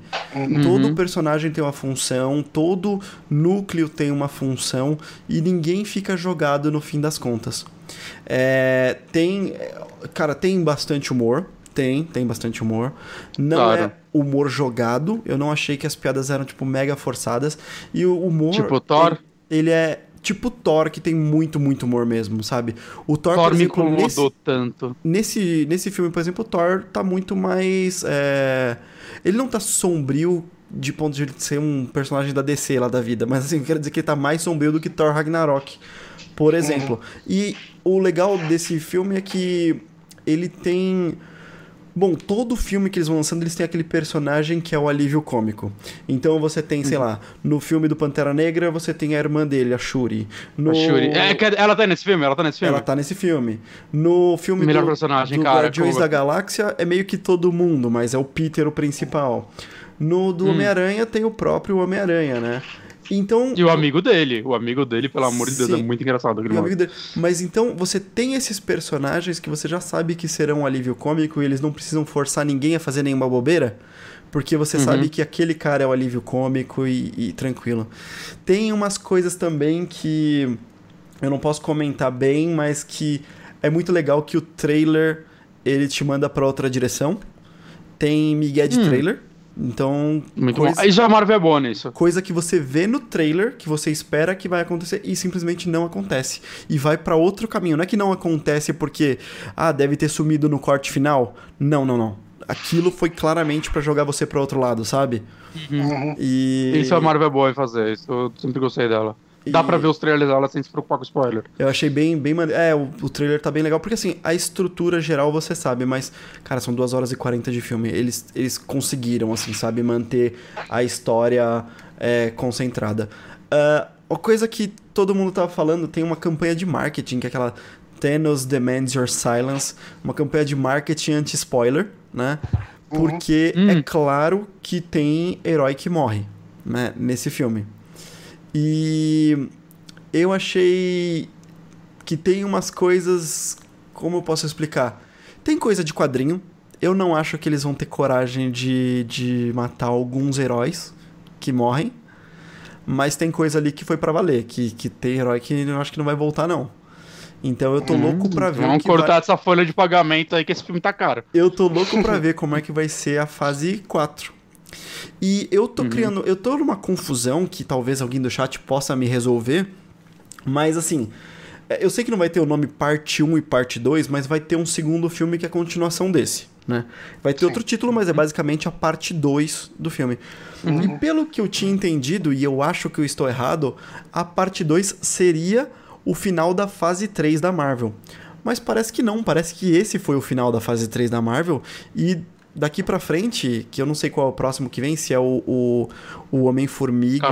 Todo personagem tem uma função, todo núcleo tem uma função e ninguém fica jogado no fim das contas. É, tem, cara, tem bastante humor, tem, tem bastante humor. Não Claro. é humor jogado. Eu não achei que as piadas eram tipo mega forçadas e o humor Tipo Thor? Ele, ele é tipo Thor que tem muito, muito humor mesmo, sabe? O Thor, Thor por me exemplo, incomodou nesse, tanto. nesse, nesse filme, por exemplo, o Thor tá muito mais. é, Ele não tá sombrio de ponto de ser um personagem da DC lá da vida, mas assim, eu quero dizer que ele tá mais sombrio do que Thor Ragnarok, por exemplo. E o legal desse filme é que ele tem. Bom, todo filme que eles vão lançando, eles têm aquele personagem que é o alívio cômico. Então você tem, sei lá, no filme do Pantera Negra, você tem a irmã dele, a Shuri. No... A Shuri. É, ela tá nesse filme? Ela tá nesse filme? Ela tá nesse filme. No filme Melhor do, personagem, do cara, Guardiões como- da Galáxia é meio que todo mundo, mas é o Peter o principal. No do Hum. Homem-Aranha tem o próprio Homem-Aranha, né? Então. E o amigo dele. O amigo dele, pelo amor de Deus, Sim. é muito engraçado o amigo dele. Mas então você tem esses personagens que você já sabe que serão um alívio cômico e eles não precisam forçar ninguém a fazer nenhuma bobeira. Porque você Uhum. sabe que aquele cara é o alívio cômico e, e tranquilo. Tem umas coisas também que eu não posso comentar bem, mas que é muito legal que o trailer ele te manda pra outra direção. Tem migué de Hum. trailer. Então, Muito coisa, bom. Já a Marvel é boa nisso. coisa que você vê no trailer, que você espera que vai acontecer e simplesmente não acontece. E vai pra outro caminho. Não é que não acontece porque, ah, deve ter sumido no corte final. Não, não, não. Aquilo foi claramente pra jogar você pra outro lado, sabe? Uhum. E. Isso a Marvel é boa em fazer. Isso eu sempre gostei dela. Dá E- pra ver os trailers dela sem se preocupar com spoiler. Eu achei bem, bem maneiro. É, o, o trailer tá bem legal, porque assim, a estrutura geral você sabe, mas, cara, são 2 horas e 40 de filme. Eles, eles conseguiram, assim, sabe, manter a história é, concentrada. Ah, uma coisa que todo mundo tava falando, tem uma campanha de marketing, que é aquela Thanos Demands Your Silence, uma campanha de marketing anti-spoiler, né? Porque Hum. é claro que tem herói que morre, né, nesse filme. E eu achei que tem umas coisas. Como eu posso explicar? Tem coisa de quadrinho. Eu não acho que eles vão ter coragem de, de matar alguns heróis que morrem. Mas tem coisa ali que foi pra valer. Que, que tem herói que eu acho que não vai voltar, não. Então eu tô louco pra ver. Vamos cortar vai- essa folha de pagamento aí que esse filme tá caro. eu tô louco pra ver como é que vai ser a fase 4. E eu tô criando. Eu tô numa confusão que talvez alguém do chat possa me resolver. Mas assim. é, Eu sei que não vai ter o nome parte 1 e parte 2, mas vai ter um segundo filme que é a continuação desse, né? Vai ter Sim. outro título, mas é basicamente a parte 2 do filme. E pelo que eu tinha entendido, e eu acho que eu estou errado, a parte 2 seria o final da fase 3 da Marvel. Mas parece que não, parece que esse foi o final da fase 3 da Marvel e daqui pra frente, que eu não sei qual é o próximo que vem, se é o, o, o Homem-Formiga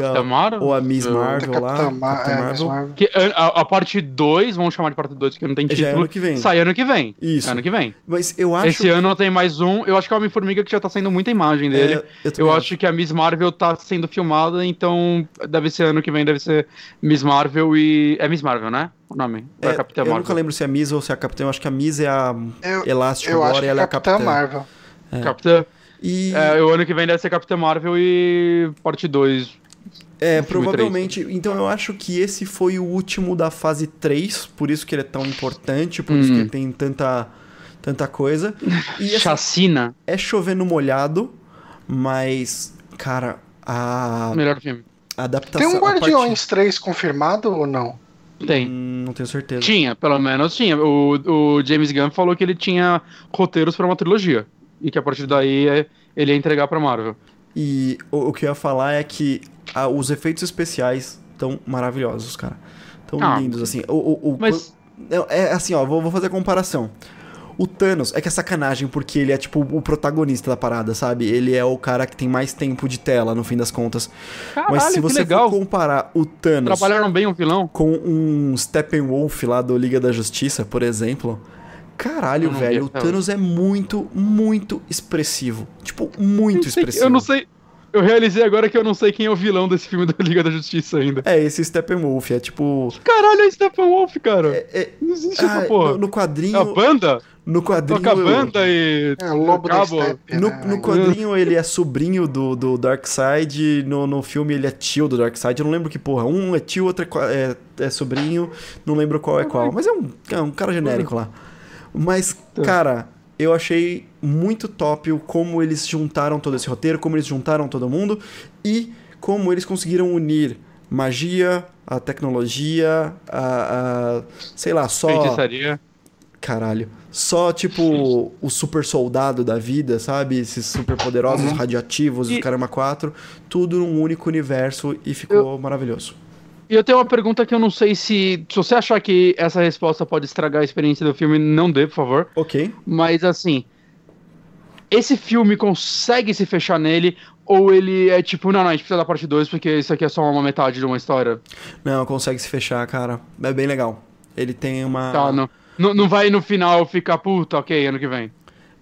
ou a Miss Eu- Marvel lá, Capitã Ma- Capitã é, Marvel. Marvel. Que a, parte 2, vamos chamar de parte 2 porque não tem Já é título. ano que vem. Sai ano que vem. Isso. Ano que vem. Mas eu acho Esse ano tem mais um. Eu acho que é o Homem-Formiga que já tá saindo muita imagem dele. É, eu eu acho que a Miss Marvel tá sendo filmada, então deve ser ano que vem, deve ser Miss Marvel e. É Miss Marvel, né? O nome? É, é Capitã eu Marvel? nunca lembro se é a Miss ou se é a Capitã. Eu acho que a Miss é a Eu, Elástico eu agora acho e que ela é é a Capitã Capitã. Marvel. Capitã. E É, o ano que vem deve ser Capitã Marvel e parte 2. É, provavelmente. Então eu acho que esse foi o último da fase 3, por isso que ele é tão importante, por isso Hum. que ele tem tanta, tanta coisa. E assim, Chacina. é chover no molhado, mas, cara, a, Melhor filme. a adaptação. Tem um a parte- Guardiões 3 confirmado ou não? Tem. Hum, não tenho certeza. Tinha, pelo menos tinha. O, o James Gunn falou que ele tinha roteiros pra uma trilogia. E que a partir daí é- ele ia entregar pra Marvel. E o, o que eu ia falar é que ah, os efeitos especiais estão maravilhosos, cara. Tão Ah, lindos, assim. O, o, o- Mas. É, é assim, ó, vou, vou fazer a comparação. O Thanos é que é sacanagem porque ele é tipo o protagonista da parada, sabe? Ele é o cara que tem mais tempo de tela, no fim das contas. Caralho, Mas se você comparar o Thanos Trabalharam bem o vilão. com um Steppenwolf lá do Liga da Justiça, por exemplo, caralho, vi velho, o. Thanos é muito, muito expressivo. Tipo, muito que- expressivo. Eu não sei. Eu realizei agora que eu não sei quem é o vilão desse filme da Liga da Justiça ainda. É, esse Steppenwolf é tipo. Caralho, é Steppenwolf, cara. É, é- Não existe ah, essa porra. no, no É a quadrinho. banda? No quadrinho. Toca a banda e. É o Lobo da Cabo. Steppe. No, né? no quadrinho ele é sobrinho do, do Darkseid, no, no filme ele é tio do Darkseid, eu não lembro que porra. Um é tio, outro é, é, é sobrinho, não lembro qual é qual. Mas é um, é um cara genérico lá. Mas, cara, eu achei muito top como eles juntaram todo esse roteiro, como eles juntaram todo mundo e como eles conseguiram unir magia, a tecnologia, a, a sei lá, só Feitiçaria. Caralho. Só, tipo, o super soldado da vida, sabe? Esses super poderosos, Uhum. radioativos, E- os Caramba 4. Tudo num único universo e ficou maravilhoso. E eu tenho uma pergunta que eu não sei se. Se você achar que essa resposta pode estragar a experiência do filme, não dê, por favor. Ok. Mas assim. Esse filme consegue se fechar nele? Ou ele é tipo, não, não, a gente precisa da parte 2 porque isso aqui é só uma metade de uma história? Não, consegue se fechar, cara. É bem legal. Ele tem uma. Tá, não, não, não vai no final ficar puta, ok, ano que vem.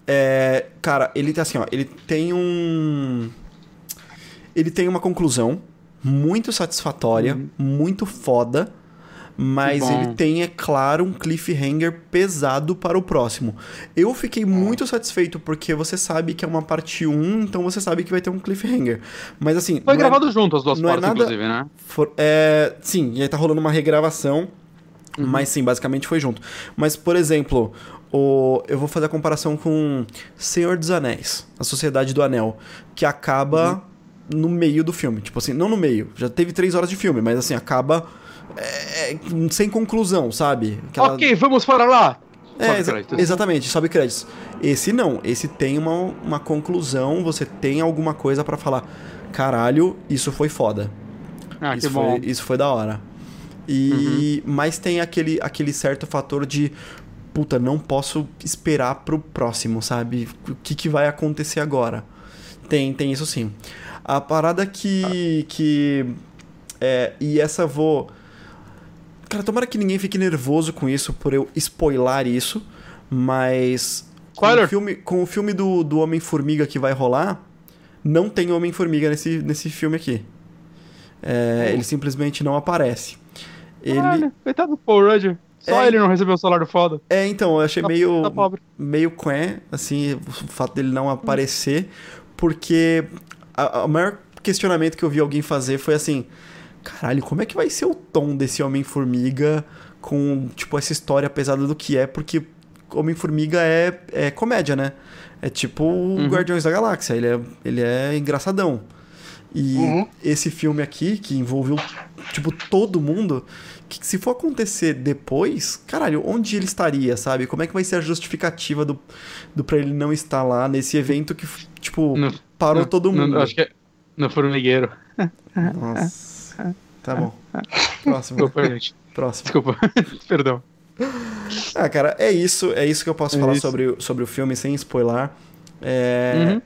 É, cara, ele tá assim, ó. Ele tem um. Ele tem uma conclusão muito satisfatória, muito foda. Mas ele tem, é claro, um cliffhanger pesado para o próximo. Eu fiquei muito satisfeito porque você sabe que é uma parte 1, então você sabe que vai ter um cliffhanger. Mas assim. Foi é- gravado junto as duas é partes, nada- inclusive, né? For- é, sim, e aí tá rolando uma regravação, Uhum. mas sim, basicamente foi junto. Mas, por exemplo, o, eu vou fazer a comparação com Senhor dos Anéis, a Sociedade do Anel, que acaba Uhum. No meio do filme. Tipo assim, não no meio, já teve três horas de filme, mas assim, acaba é, sem conclusão, sabe? Aquela- Ok, vamos para lá! é, Sobe exa- créditos. exatamente, sobe créditos. Esse não, esse tem uma, uma conclusão, você tem alguma coisa pra falar. Caralho, isso foi foda. Ah, que isso, bom. Uhum. foi, isso foi da hora. E mas tem aquele, aquele certo fator de puta, não posso esperar pro próximo, sabe? O que, que vai acontecer agora? Tem, tem isso sim. A parada que que é, e essa vou Cara, tomara que ninguém fique nervoso com isso por eu spoiler isso, mas com Spoiler? o filme, com o filme do, do Homem-Formiga que vai rolar, não tem Homem-Formiga nesse, nesse filme aqui. É, Ele simplesmente não aparece. Ele. Caralho, coitado do Paul Rudd. Só É. ele não recebeu o salário foda. É, então, eu achei Tá- meio. tá. Meio quen, assim, o fato dele não aparecer, porque a- o maior questionamento que eu vi alguém fazer foi assim: caralho, como é que vai ser o tom desse Homem-Formiga com, tipo, essa história pesada do que é? Porque Homem-Formiga é, é comédia, né? É tipo o Guardiões da Galáxia, ele é, ele é engraçadão. E Uhum. esse filme aqui, que envolveu, tipo, todo mundo, que se for acontecer depois, caralho, onde ele estaria, sabe? Como é que vai ser a justificativa do, do pra ele não estar lá nesse evento que, tipo, No- parou no- todo no- mundo? acho que é no formigueiro. Nossa. Tá bom. Próximo. Desculpa, gente. Próximo. Desculpa. Perdão. Ah, cara, é isso. É isso que eu posso É falar isso. sobre, o- sobre o filme sem spoiler. É, Uhum.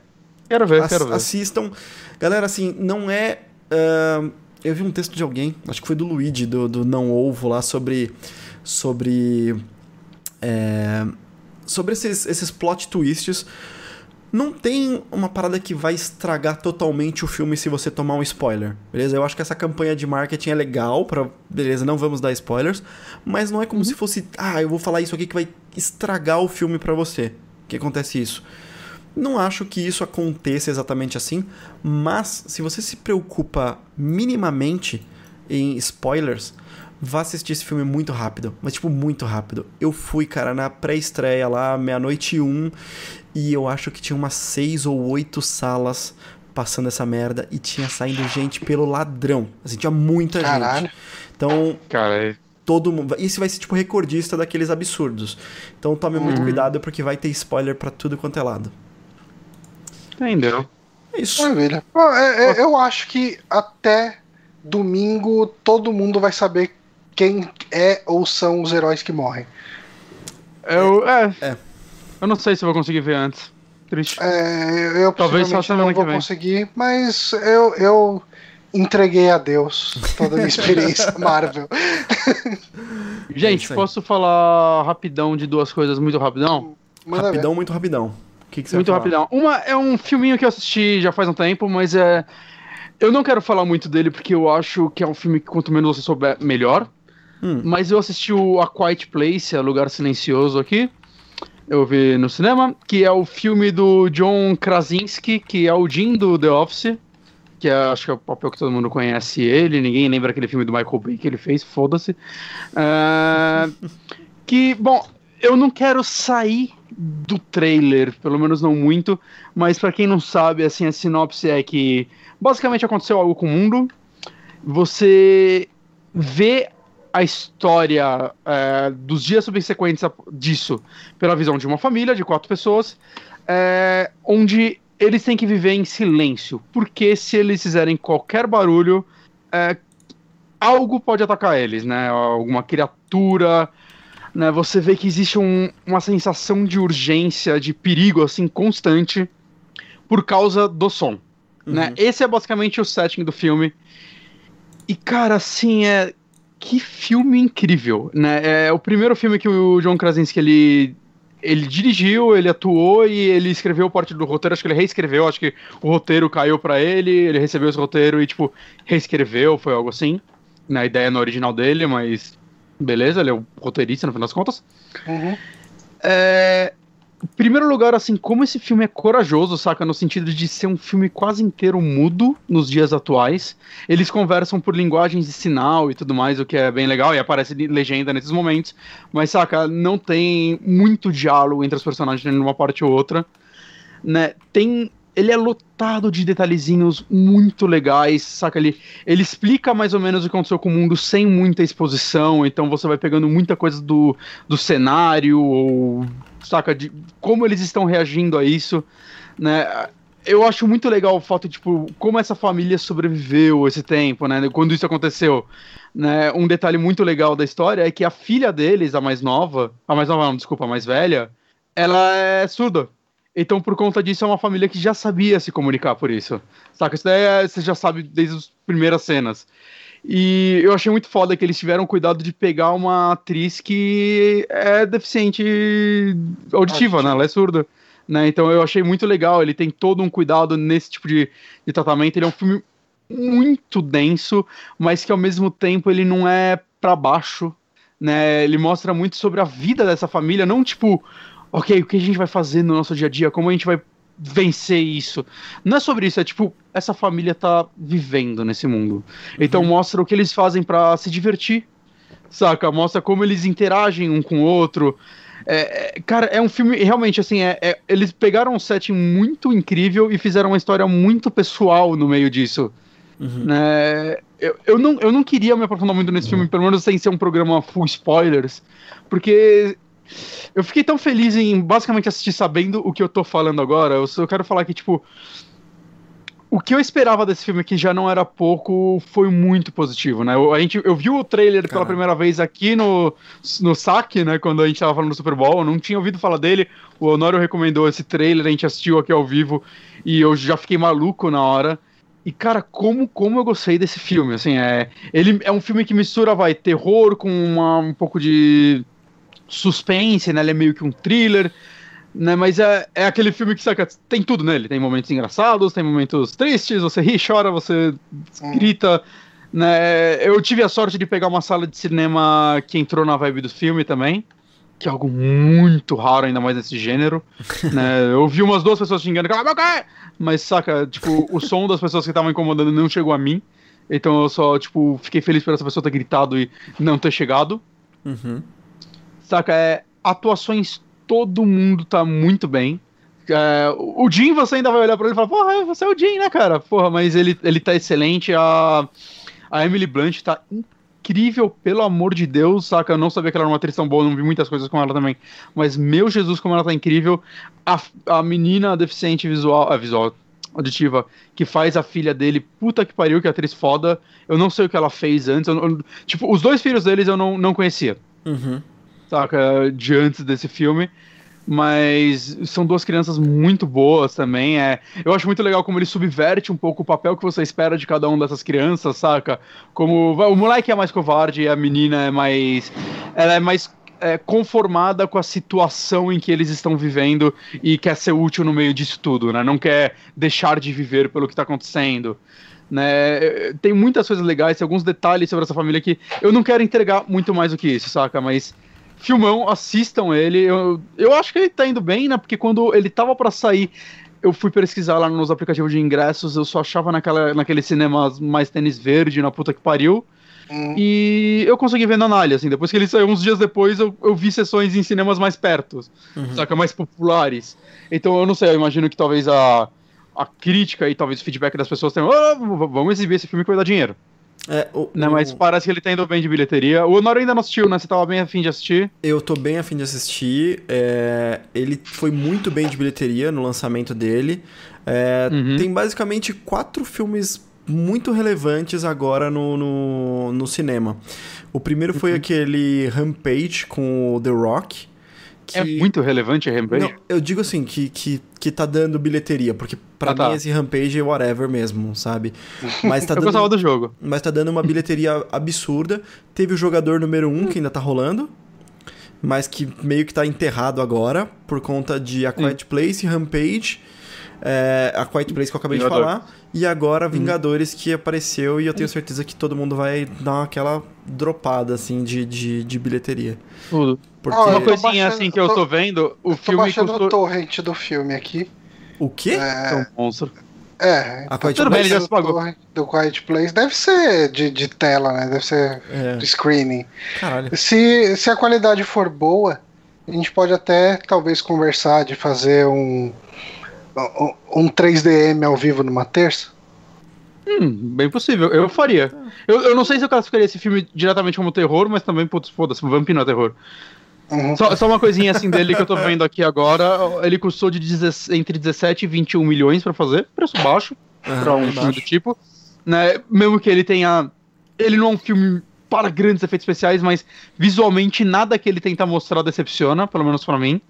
Quero ver, quero ver. Assistam. Galera, assim, não é. ah, eu vi um texto de alguém, acho que foi do Luigi, do, do Não Ovo, lá, sobre. Sobre. é, sobre esses, esses plot twists. Não tem uma parada que vai estragar totalmente o filme se você tomar um spoiler, beleza? Eu acho que essa campanha de marketing é legal pra... Beleza, não vamos dar spoilers, mas não é como se fosse... Ah, eu vou falar isso aqui que vai estragar o filme pra você. Que acontece isso. Não acho que isso aconteça exatamente assim, mas se você se preocupa minimamente em spoilers, vá assistir esse filme muito rápido. Mas, tipo, muito rápido. Eu fui, cara, na pré-estreia lá, meia-noite e um, e eu acho que tinha umas seis ou oito salas passando essa merda e tinha saindo gente pelo ladrão. Assim, tinha muita Caralho. gente. Então, Cara, é- todo mundo. Esse vai ser, tipo, recordista daqueles absurdos. Então, tome muito cuidado porque vai ter spoiler pra tudo quanto é lado. Entendeu? É isso. Maravilha. É- é- eu acho que até domingo todo mundo vai saber quem é ou são os heróis que morrem. Eu, é, É. eu não sei se eu vou conseguir ver antes. Triste. É, eu Talvez só semana não que vou vem. conseguir, mas eu, eu entreguei a Deus toda a minha experiência Marvel. Gente, posso falar rapidão de duas coisas muito rapidão? Manda ver. rapidão, muito rapidão. Que, que você Muito rapidão. Uma é um filminho que eu assisti já faz um tempo, mas é. Eu não quero falar muito dele porque eu acho que é um filme que quanto menos você souber, melhor. Hum. Mas eu assisti o A Quiet Place, é Lugar Silencioso aqui. Eu vi no cinema, que é o filme do John Krasinski, que é o Jim do The Office. Que é, acho que é o papel que todo mundo conhece ele. Ninguém lembra aquele filme do Michael Bay que ele fez, foda-se. É, que, bom, eu não quero sair do trailer, pelo menos não muito, mas pra quem não sabe, assim, a sinopse é que basicamente aconteceu algo com o mundo. Você vê a história é, dos dias subsequentes disso pela visão de uma família de quatro pessoas, é, onde eles têm que viver em silêncio, porque se eles fizerem qualquer barulho, é, algo pode atacar eles, né? Alguma criatura, né? Você vê que existe um- uma sensação de urgência, de perigo assim constante por causa do som, né? Esse é basicamente o setting do filme. E cara, assim é que filme incrível, né? É o primeiro filme que o John Krasinski ele ele dirigiu, ele atuou e ele escreveu parte do roteiro, acho que ele reescreveu, acho que o roteiro caiu pra ele, ele recebeu esse roteiro e tipo reescreveu, foi algo assim. Na ideia no original dele, mas Beleza, ele é o roteirista, no final das contas. Uhum. É, primeiro lugar, assim, como esse filme é corajoso, saca? No sentido de ser um filme quase inteiro mudo nos dias atuais. Eles conversam por linguagens de sinal e tudo mais, o que é bem legal, e aparece legenda nesses momentos. Mas, saca, não tem muito diálogo entre os personagens numa parte ou outra. Né? Tem ele é lotado de detalhezinhos muito legais, saca? Ele, ele explica mais ou menos o que aconteceu com o mundo sem muita exposição, então você vai pegando muita coisa do, do cenário, ou, saca? De como eles estão reagindo a isso, né? Eu acho muito legal o fato de, tipo, como essa família sobreviveu esse tempo, né? Quando isso aconteceu. Né? Um detalhe muito legal da história é que a filha deles, a mais nova, a mais nova não, desculpa, a mais velha, ela é surda. Então, por conta disso, é uma família que já sabia se comunicar por isso. Saca? Isso daí é, você já sabe desde as primeiras cenas. E eu achei muito foda que eles tiveram cuidado de pegar uma atriz que é deficiente auditiva, né? Ela é surda. Né? Então eu achei muito legal. Ele tem todo um cuidado nesse tipo de, de tratamento. Ele é um filme muito denso, mas que ao mesmo tempo ele não é para baixo. Né? Ele mostra muito sobre a vida dessa família, não tipo ok, o que a gente vai fazer no nosso dia a dia, como a gente vai vencer isso. Não é sobre isso, é tipo, essa família tá vivendo nesse mundo. Então uhum. mostra o que eles fazem para se divertir, saca? Mostra como eles interagem um com o outro. É, é, cara, é um filme, realmente, assim, é, é, eles pegaram um setting muito incrível e fizeram uma história muito pessoal no meio disso. Uhum. Né? Eu, eu, não, eu não queria me aprofundar muito nesse uhum. filme, pelo menos sem ser um programa full spoilers, porque eu fiquei tão feliz em basicamente assistir sabendo o que eu tô falando agora. Eu só quero falar que, tipo. O que eu esperava desse filme, que já não era pouco, foi muito positivo, né? Eu, a gente, eu vi o trailer pela Caramba. primeira vez aqui no, no saque, né? Quando a gente tava falando do Super Bowl, eu não tinha ouvido falar dele. O Honório recomendou esse trailer, a gente assistiu aqui ao vivo e eu já fiquei maluco na hora. E, cara, como, como eu gostei desse filme, assim, é... Ele é um filme que mistura, vai, terror com uma, um pouco de suspense, né? Ele é meio que um thriller, né? Mas é, é aquele filme que saca, tem tudo nele. Tem momentos engraçados, tem momentos tristes, você ri, chora, você grita. Né? Eu tive a sorte de pegar uma sala de cinema que entrou na vibe do filme também. Que é algo muito raro, ainda mais nesse gênero. né? Eu vi umas duas pessoas xingando, cala a boca! Mas, saca, tipo, o som das pessoas que estavam incomodando não chegou a mim. Então eu só, tipo, fiquei feliz por essa pessoa ter gritado e não ter chegado. Uhum. Saca? É, atuações, todo mundo tá muito bem. É, o Jim, você ainda vai olhar pra ele e falar, porra, você é o Jim, né, cara? Porra, mas ele, ele tá excelente. A, a Emily Blunt tá incrível, pelo amor de Deus, saca? Eu não sabia que ela era uma atriz tão boa, não vi muitas coisas com ela também. Mas, meu Jesus, como ela tá incrível. A, a menina deficiente visual, a visual, auditiva, que faz a filha dele, puta que pariu, que atriz foda. Eu não sei o que ela fez antes. Eu, eu, tipo, os dois filhos deles eu não, não conhecia. Uhum saca, de antes desse filme. Mas são duas crianças muito boas também. É, eu acho muito legal como ele subverte um pouco o papel que você espera de cada uma dessas crianças, saca? Como o moleque é mais covarde e a menina é mais. Ela é mais é, conformada com a situação em que eles estão vivendo e quer ser útil no meio disso tudo, né? Não quer deixar de viver pelo que está acontecendo. Né? Tem muitas coisas legais, tem alguns detalhes sobre essa família que eu não quero entregar muito mais do que isso, saca? Mas filmão, assistam ele. Eu, eu acho que ele tá indo bem, né? Porque quando ele tava para sair, eu fui pesquisar lá nos aplicativos de ingressos, eu só achava naquela, naquele cinema mais tênis verde, na puta que pariu. Hum. E eu consegui ver na Anália, assim, depois que ele saiu, uns dias depois, eu, eu vi sessões em cinemas mais perto, uhum. saca, mais populares. Então eu não sei, eu imagino que talvez a, a crítica e talvez o feedback das pessoas tenham, oh, vamos exibir esse filme que vai dar dinheiro. É, o, não, mas parece que ele tá indo bem de bilheteria. O Honor ainda não assistiu, né? Você tava bem afim de assistir? Eu tô bem afim de assistir. É, ele foi muito bem de bilheteria no lançamento dele. É, uhum. Tem basicamente quatro filmes muito relevantes agora no, no, no cinema. O primeiro foi uhum. aquele Rampage com o The Rock. Que... É muito relevante a Rampage? Não, eu digo assim, que, que, que tá dando bilheteria, porque pra ah, mim tá. esse Rampage é whatever mesmo, sabe? Mas tá eu dando, gostava do jogo. Mas tá dando uma bilheteria absurda. Teve o jogador número 1, um, que ainda tá rolando, mas que meio que tá enterrado agora, por conta de A Quiet Place, Rampage... é, a Quiet Place que eu acabei Vingador. de falar, e agora Vingadores que apareceu e eu tenho certeza que todo mundo vai dar aquela dropada, assim, de, de, de bilheteria. Tudo. Porque... Ah, Uma coisinha baixando- assim que eu tô- tô vendo, o Tô filme baixando custou... o torrent do filme aqui. O quê? É, É um monstro. é A Quiet Tudo bem, Place? ele já se pagou. do Quiet Place deve ser de, de tela, né? Deve ser É, de screening. caralho. Se, se a qualidade for boa, a gente pode até talvez conversar de fazer um, um, um 3DM ao vivo numa terça. Hum, bem possível. Eu faria. Eu, eu não sei se eu classificaria esse filme diretamente como terror, mas também, putz, foda-se, Vampiro é terror. Uhum. Só, só uma coisinha assim dele que eu tô vendo aqui agora. Ele custou de 16 entre 17 e 21 milhões pra fazer, preço baixo pra um filme do tipo. Né? Mesmo que ele tenha. Ele não é um filme para grandes efeitos especiais, mas visualmente nada que ele tenta mostrar decepciona, pelo menos pra mim.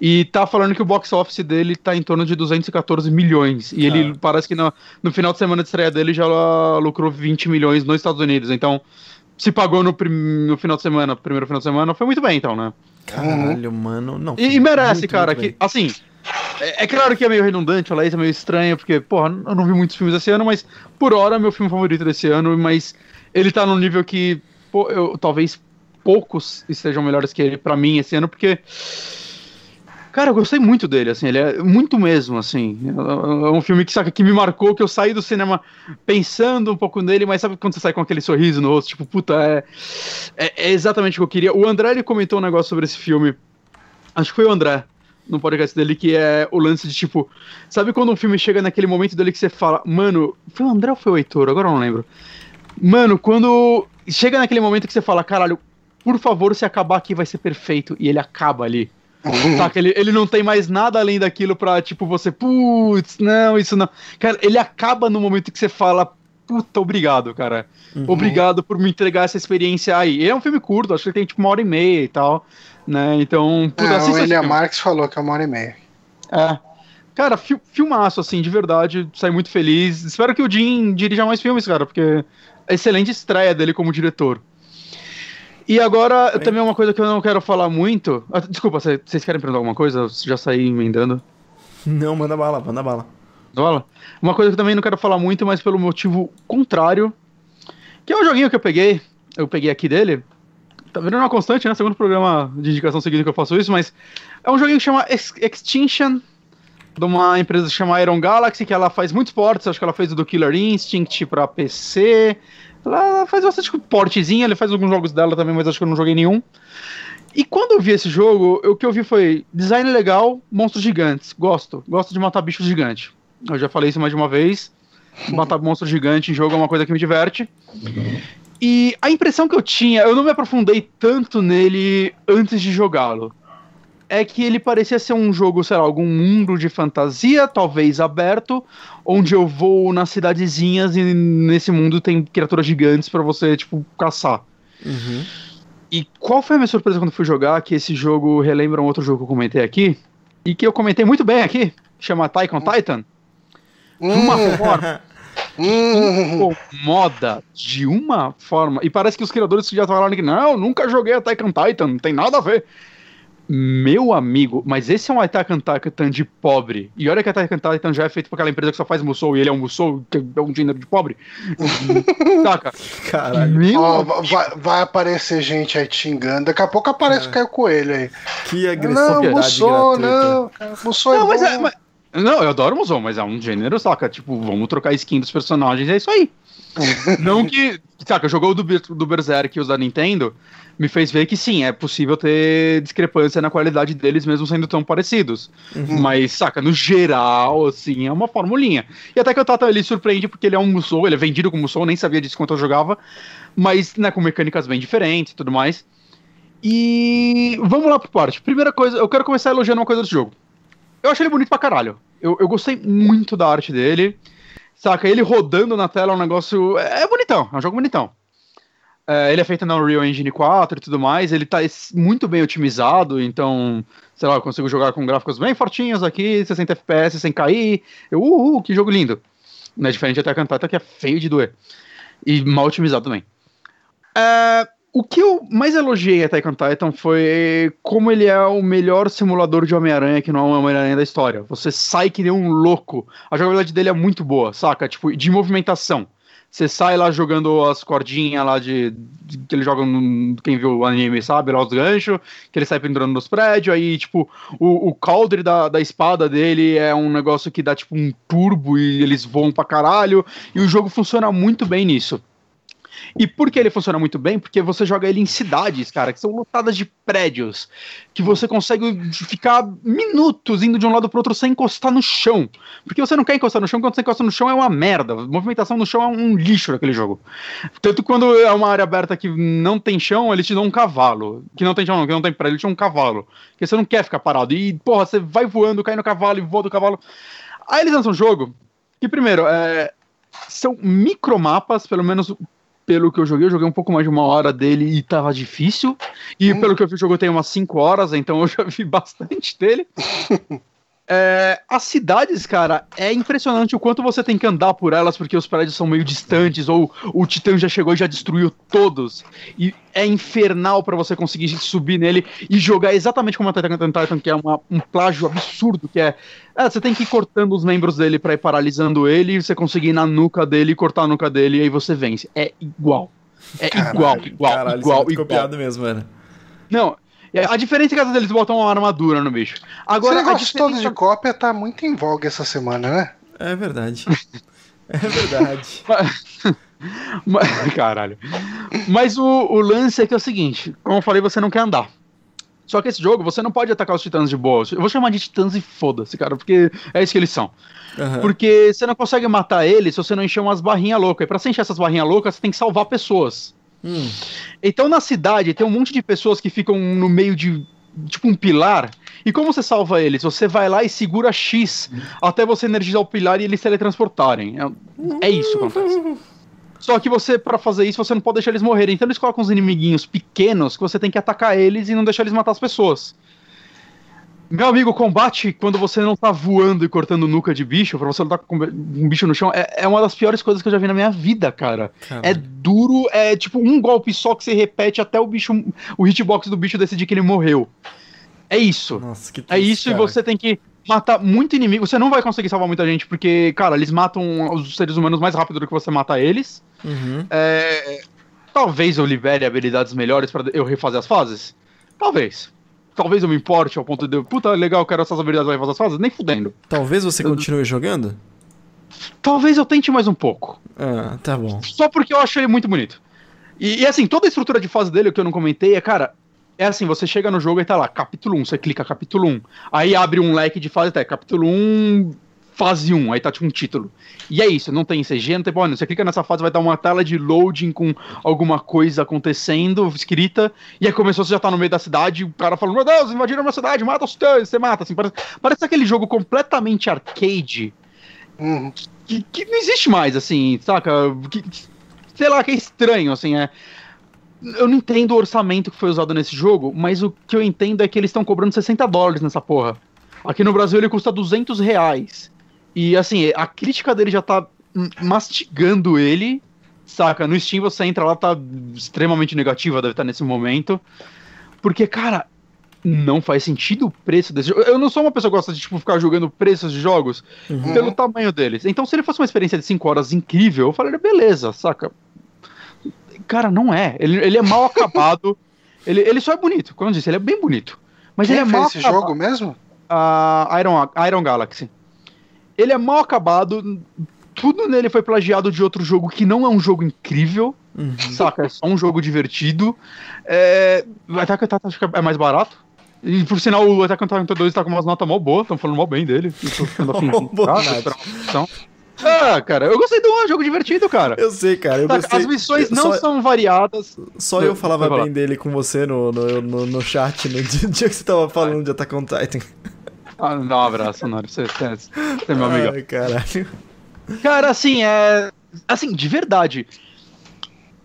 E tá falando que o box office dele tá em torno de 214 milhões. E ele Cara. parece que no, no final de semana de estreia dele já lucrou 20 milhões nos Estados Unidos. Então, se pagou no, no final de semana, primeiro final de semana, foi muito bem, então, né? Caralho, mano. Não, E, e merece, muito, cara. muito Que, bem. assim, é, é claro que é meio redundante falar isso, é meio estranho, porque, porra, eu não vi muitos filmes esse ano, mas por hora é meu filme favorito desse ano, mas ele tá num nível que pô, eu, talvez poucos estejam melhores que ele pra mim esse ano, porque. Cara, eu gostei muito dele, assim, ele é muito mesmo, assim. É um filme que, sabe, que me marcou, que eu saí do cinema pensando um pouco nele, mas sabe quando você sai com aquele sorriso no rosto, tipo, puta, é, é, é exatamente o que eu queria. O André, ele comentou um negócio sobre esse filme, acho que foi o André, no podcast dele, que é o lance de, tipo, sabe quando um filme chega naquele momento dele que você fala, mano, foi o André ou foi o Heitor? Agora eu não lembro. Mano, quando chega naquele momento que você fala, caralho, por favor, se acabar aqui vai ser perfeito, e ele acaba ali. Saca? Ele, ele não tem mais nada além daquilo pra, tipo, você, putz, não, isso não. Cara, ele acaba no momento que você fala, puta, obrigado, cara. Uhum. Obrigado por me entregar essa experiência aí. Ele é um filme curto, acho que ele tem, tipo, uma hora e meia e tal, né? Então, puta, É, o William. Marx falou que é uma hora e meia. É. Cara, fi- filmaço, assim, de verdade. Saí muito feliz. Espero que o Jim dirija mais filmes, cara, porque é excelente estreia dele como diretor. E agora, Bem. também uma coisa que eu não quero falar muito. Ah, desculpa, cê- vocês querem perguntar alguma coisa? Eu já saí emendando. Não, manda bala, manda bala. Fala. Uma coisa que eu também não quero falar muito, mas pelo motivo contrário. Que é um joguinho que eu peguei. Eu peguei aqui dele. Tá vendo uma constante, né? Segundo programa de indicação seguido que eu faço isso, mas é um joguinho que chama Ex- Extinction, de uma empresa que chama Iron Galaxy, que ela faz muitos portes, acho que ela fez o do Killer Instinct pra PC. Ela faz bastante portezinho, ele faz alguns jogos dela também, mas acho que eu não joguei nenhum. E quando eu vi esse jogo, o que eu vi foi design legal, monstros gigantes. Gosto, gosto de matar bichos gigantes. Eu já falei isso mais de uma vez. Matar monstro gigante em jogo é uma coisa que me diverte. E a impressão que eu tinha, eu não me aprofundei tanto nele antes de jogá-lo. É que ele parecia ser um jogo, sei lá, algum mundo de fantasia, talvez aberto, onde eu vou nas cidadezinhas e nesse mundo tem criaturas gigantes pra você, tipo, caçar. Uhum. E qual foi a minha surpresa quando fui jogar? Que esse jogo relembra um outro jogo que eu comentei aqui. E que eu comentei muito bem aqui. Chama Taikon Titan. De uma Hum, forma hum, incomoda de uma forma. E parece que os criadores já falaram que não, nunca joguei Attack on Titan, não tem nada a ver. Meu amigo, mas esse é um Attack on Titan de pobre. E olha que Attack on Titan já é feito por aquela empresa que só faz Musou e ele é um Musou, que é um gênero de pobre. Saca? Caralho, Meu ó, vai, vai aparecer gente aí xingando. Daqui a pouco aparece o Caio Coelho aí. que agressão Não, gratuita. não. cara, Mussou é Não, mas bom. é. mas- Não, eu adoro Musou, mas é um gênero, saca? Tipo, vamos trocar skin dos personagens, é isso aí. Não que. Saca, jogou o do, do Berserk e os da Nintendo, me fez ver que sim, é possível ter discrepância na qualidade deles, mesmo sendo tão parecidos. Mas, saca, no geral, assim, é uma formulinha. E até que o Tata ele surpreende porque ele é um Musou, ele é vendido como Musou, nem sabia disso quando eu jogava, mas, né, com mecânicas bem diferentes e tudo mais. E vamos lá por parte. Primeira coisa, eu quero começar elogiando uma coisa desse jogo. Eu achei ele bonito pra caralho. Eu, eu gostei muito da arte dele. Saca, ele rodando na tela é um negócio. É, bonitão, é um jogo bonitão. É, ele é feito na Unreal Engine 4 e tudo mais. Ele tá muito bem otimizado, então, sei lá, eu consigo jogar com gráficos bem fortinhos aqui, 60 FPS sem cair. Eu, uhul, que jogo lindo. Não é diferente até a Cantata, que é feio de doer. E mal otimizado também. É, o que eu mais elogiei Attack on Titan foi como ele é o melhor simulador de Homem-Aranha que não é Homem-Aranha da história. Você sai que nem um louco. A jogabilidade dele é muito boa, saca? Tipo, de movimentação. Você sai lá jogando as cordinhas lá de, de que ele joga no, quem viu o anime sabe, lá os ganchos, que ele sai pendurando nos prédios, aí tipo, o, o cauldre da, da espada dele é um negócio que dá tipo um turbo e eles voam pra caralho, e o jogo funciona muito bem nisso. E por que ele funciona muito bem? Porque você joga ele em cidades, cara, que são lotadas de prédios, que você consegue ficar minutos indo de um lado pro outro sem encostar no chão. Porque você não quer encostar no chão, quando você encosta no chão é uma merda. A movimentação no chão é um lixo naquele jogo. Tanto quando é uma área aberta que não tem chão, eles te dão um cavalo. Que não tem chão, não, que não tem prédio, eles te dão um cavalo. Porque você não quer ficar parado. E, porra, você vai voando, cai no cavalo e voa do cavalo. Aí eles lançam um jogo que, primeiro, é, são micromapas, pelo menos pelo que eu joguei, eu joguei um pouco mais de uma hora dele e tava difícil. E hum. pelo que eu vi, o jogo tem umas 5 horas, então eu já vi bastante dele. É, as cidades, cara, é impressionante o quanto você tem que andar por elas, porque os prédios são meio distantes, ou o Titã já chegou e já destruiu todos. E é infernal para você conseguir subir nele e jogar exatamente como a Titan Titan, que é uma, um plágio absurdo, que é, é. Você tem que ir cortando os membros dele para ir paralisando ele, e você conseguir ir na nuca dele, cortar a nuca dele, e aí você vence. É igual. É Caralho, igual, igual, caralho, igual, é igual. copiado mesmo, mano. Não, a diferença é que às vezes eles botam uma armadura no bicho. Agora, Esse negócio diferença... todo de cópia tá muito em voga essa semana, né? É verdade. é verdade. Mas, caralho. Mas o, o lance é que é o seguinte: como eu falei, você não quer andar. Só que esse jogo, você não pode atacar os titãs de boa. Eu vou chamar de titãs e foda-se, cara, porque é isso que eles são. Uhum. Porque você não consegue matar eles se você não encher umas barrinhas loucas. E pra você encher essas barrinhas loucas, você tem que salvar pessoas. Hum. Então na cidade tem um monte de pessoas que ficam no meio de tipo um pilar. E como você salva eles? Você vai lá e segura X até você energizar o pilar e eles teletransportarem. É, é isso que acontece. Só que você, para fazer isso, você não pode deixar eles morrerem. Então eles colocam uns inimiguinhos pequenos que você tem que atacar eles e não deixar eles matar as pessoas. Meu amigo, combate quando você não tá voando e cortando nuca de bicho, pra você lutar com um bicho no chão, é, é uma das piores coisas que eu já vi na minha vida, cara. Caramba. É duro, é tipo um golpe só que você repete até o bicho, o hitbox do bicho decidir que ele morreu. É isso. Nossa, que triste, É isso cara. e você tem que matar muito inimigo. Você não vai conseguir salvar muita gente, porque, cara, eles matam os seres humanos mais rápido do que você mata eles. Uhum. É, talvez eu libere habilidades melhores para eu refazer as fases. Talvez talvez eu me importe ao ponto de, puta, legal, quero essas habilidades vai fazer as fases, nem fudendo. Talvez você continue jogando? Talvez eu tente mais um pouco. Ah, tá bom. Só porque eu achei muito bonito. E, e, assim, toda a estrutura de fase dele, o que eu não comentei, é, cara, é assim, você chega no jogo e tá lá, capítulo 1, você clica capítulo 1. Aí abre um leque de fase até capítulo 1, fase 1, aí tá tipo um título. E é isso, não tem CG, não tem porra, você clica nessa fase, vai dar uma tela de loading com alguma coisa acontecendo, escrita, e aí começou, você já tá no meio da cidade, o cara falando, meu Deus, invadiram a minha cidade, mata os titãs, você mata, assim, parece, parece aquele jogo completamente arcade, uhum. que, que, não existe mais, assim, saca? Que, sei lá, que é estranho, assim, é... Eu não entendo o orçamento que foi usado nesse jogo, mas o que eu entendo é que eles estão cobrando 60 dólares nessa porra. Aqui no Brasil ele custa 200 reais. E assim, a crítica dele já tá mastigando ele, saca? No Steam você entra lá, tá extremamente negativa, deve estar nesse momento. Porque, cara, não faz sentido o preço desse jogo. Eu não sou uma pessoa que gosta de tipo, ficar jogando preços de jogos uhum. pelo tamanho deles. Então, se ele fosse uma experiência de 5 horas incrível, eu falaria, beleza, saca? Cara, não é. Ele, ele é mal acabado. ele, ele só é bonito, como eu disse, ele é bem bonito. Mas Quem ele é mal esse acabado. jogo mesmo? A Iron, Iron Galaxy. Ele é mal acabado. Tudo nele foi plagiado de outro jogo que não é um jogo incrível. Uhum. Saca? É só um jogo divertido. É... Attack on Titan acho que é mais barato. E por sinal, o Attack on Titan 2 tá com umas notas mal boas, estão falando mal bem dele. Ah, cara, eu gostei do jogo divertido, cara. Eu sei, cara. Eu gostei. As missões não só, são variadas. Só eu, eu falava bem dele com você no, no, no, no chat no dia, dia, que você tava falando de Attack on Titan. Ah, dá um abraço, Nori. Você, você, você é meu amigo. Ai, caralho. Cara, assim, é. Assim, de verdade.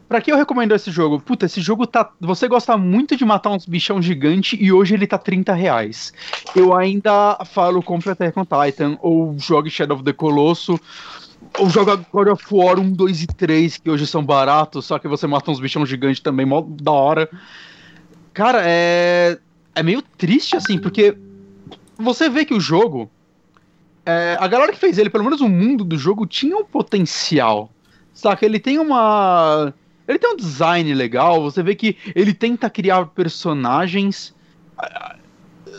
Pra que eu recomendo esse jogo? Puta, esse jogo tá. Você gosta muito de matar uns bichão gigante e hoje ele tá 30 reais. Eu ainda falo compre Attack on Titan ou jogue Shadow of the Colosso. Ou joga God of War 1, 2 e 3, que hoje são baratos, só que você mata uns bichão gigantes também, mó da hora. Cara, é. É meio triste, assim, porque você vê que o jogo. É, a galera que fez ele, pelo menos o mundo do jogo, tinha um potencial. Saca? Ele tem uma. Ele tem um design legal, você vê que ele tenta criar personagens.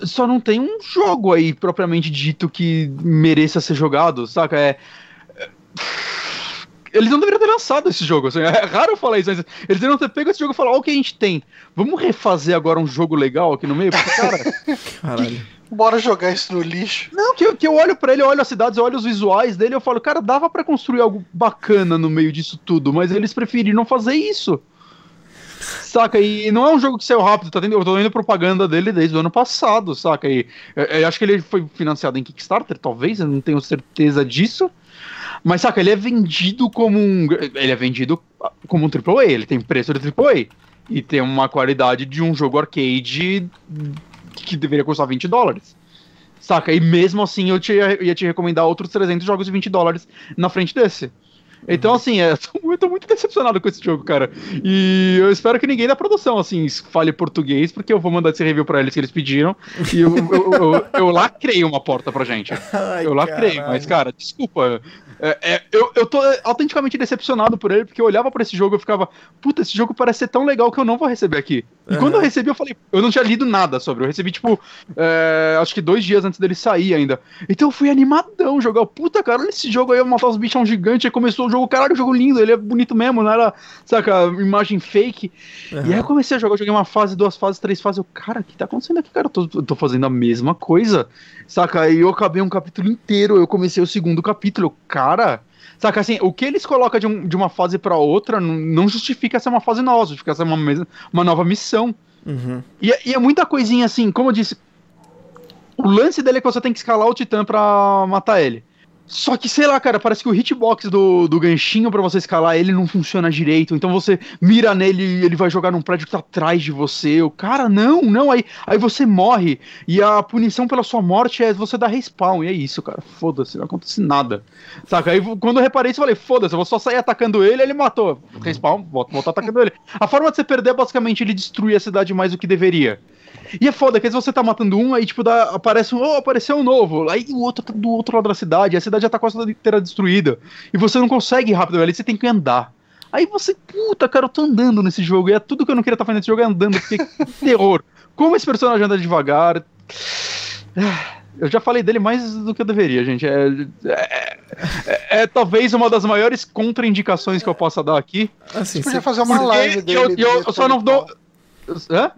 Só não tem um jogo aí propriamente dito que mereça ser jogado, saca? É. Eles não deveriam ter lançado esse jogo. Assim, é raro eu falar isso, mas eles deveriam ter pego esse jogo e falar: Olha o que a gente tem. Vamos refazer agora um jogo legal aqui no meio? Porque, cara. Caralho. Bora jogar isso no lixo. Não, que, eu- que eu olho pra ele, eu olho as cidades, eu olho os visuais dele, eu falo, cara, dava pra construir algo bacana no meio disso tudo, mas eles preferiram fazer isso. Saca? E não é um jogo que saiu rápido, tá tendo, eu tô vendo propaganda dele desde o ano passado, saca? E eu, eu acho que ele foi financiado em Kickstarter, talvez, eu não tenho certeza disso. Mas saca, ele é vendido como um. Ele é vendido como um AAA, ele tem preço de AAA. E tem uma qualidade de um jogo arcade que deveria custar 20 dólares. Saca? E mesmo assim eu te, ia te recomendar outros 300 jogos de 20 dólares na frente desse. Então, assim, é, eu tô, muito decepcionado com esse jogo, cara. E eu espero que ninguém da produção, assim, fale português, porque eu vou mandar esse review pra eles que eles pediram. E eu, eu, eu, eu, lacrei uma porta pra gente. Eu lacrei, mas, cara, desculpa. É, é, eu, eu tô autenticamente decepcionado por ele, porque eu olhava pra esse jogo e ficava, puta, esse jogo parece ser tão legal que eu não vou receber aqui. E Aham. quando eu recebi, eu falei, eu não tinha lido nada sobre, eu recebi, tipo, é, acho que dois dias antes dele sair ainda. Então eu fui animadão jogar, puta, cara, olha esse jogo aí, eu matar os bichão gigantes, aí começou o jogo, caralho, jogo lindo, ele é bonito mesmo, não era, saca, imagem fake. E aí eu comecei a jogar, eu joguei uma fase, duas fases, três fases. Eu, cara, o que tá acontecendo aqui, cara? Eu tô, eu tô fazendo a mesma coisa. Saca? Aí eu acabei um capítulo inteiro, eu comecei o segundo capítulo. Cara. Saca assim, o que eles colocam de, um- de uma fase pra outra não, não justifica ser uma fase nova, justifica ser uma, mes- uma nova missão. Uhum. E, é- e é muita coisinha assim, como eu disse. O lance dele é que você tem que escalar o Titã pra matar ele. Só que, sei lá, cara, parece que o hitbox do, do ganchinho pra você escalar ele não funciona direito. Então você mira nele e ele vai jogar num prédio que tá atrás de você. O cara, não, não. Aí, aí você morre. E a punição pela sua morte é você dar respawn. E é isso, cara. Foda-se, não acontece nada. Saca? Aí quando eu reparei isso, eu falei, foda-se, eu vou só sair atacando ele, ele matou. Respawn, volta, volta atacando ele. A forma de você perder é basicamente ele destruir a cidade mais do que deveria. E é foda, que às vezes você tá matando um, aí tipo, dá, aparece um, oh, apareceu um novo. Aí o outro tá do outro lado da cidade, a cidade já tá quase toda inteira destruída. E você não consegue ir rápido ali, você tem que andar. Aí você, puta, cara, eu tô andando nesse jogo. E é tudo que eu não queria estar fazendo nesse jogo é andando, porque que terror. Como esse personagem anda devagar. Eu já falei dele mais do que eu deveria, gente. É, é, é- é talvez uma das maiores contraindicações que eu possa dar aqui. Assim, Você podia fazer uma live eu, dele. eu- eu só não dou. Hã?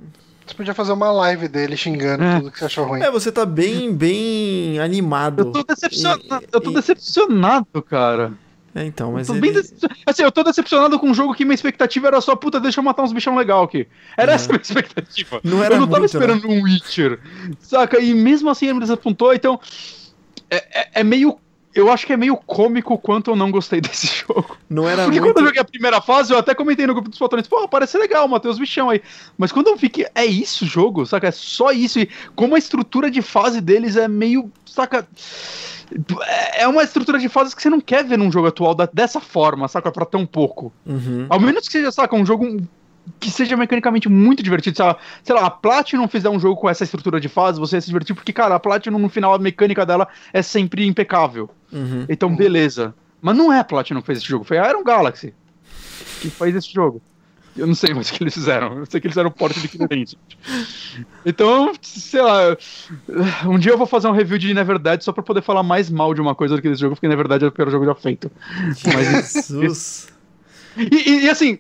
Você podia fazer uma live dele xingando É. tudo que você achou ruim. É, você tá bem, bem animado. Eu tô decepcionado, E- eu tô e- decepcionado, cara. É, então, Eu mas tô ele... bem decep- Assim, eu tô decepcionado com um jogo que minha expectativa era só, puta, deixa eu matar uns bichão legal aqui. Era Uhum. essa a minha expectativa. Não era eu não tava muito, né? esperando um Witcher, saca? E mesmo assim ele me desapontou, então. É, é- é meio. Eu acho que é meio cômico o quanto eu não gostei desse jogo. não era Porque muito... quando eu joguei a primeira fase, eu até comentei no grupo dos patrões, pô, parece legal, matei os bichão aí. Mas quando eu vi que é isso o jogo, saca? É só isso. E como a estrutura de fase deles é meio. Saca? É uma estrutura de fases que você não quer ver num jogo atual da- dessa forma, saca? Pra tão pouco. Uhum. Ao menos que seja, saca, um jogo que seja mecanicamente muito divertido. Sei lá, sei lá, a Platinum fizer um jogo com essa estrutura de fase, você ia se divertir, porque, cara, a Platinum no final, a mecânica dela é sempre impecável. Uhum. Então, beleza. Mas não é a Platinum que fez esse jogo, foi a Iron Galaxy que fez esse jogo. Eu não sei mais o que eles fizeram. Eu sei que eles fizeram porte diferente. Então, sei lá. Um dia eu vou fazer um review de Neverdade só pra poder falar mais mal de uma coisa do que desse jogo, porque na verdade é o pior jogo já feito. Mas Jesus. e, e- e, assim,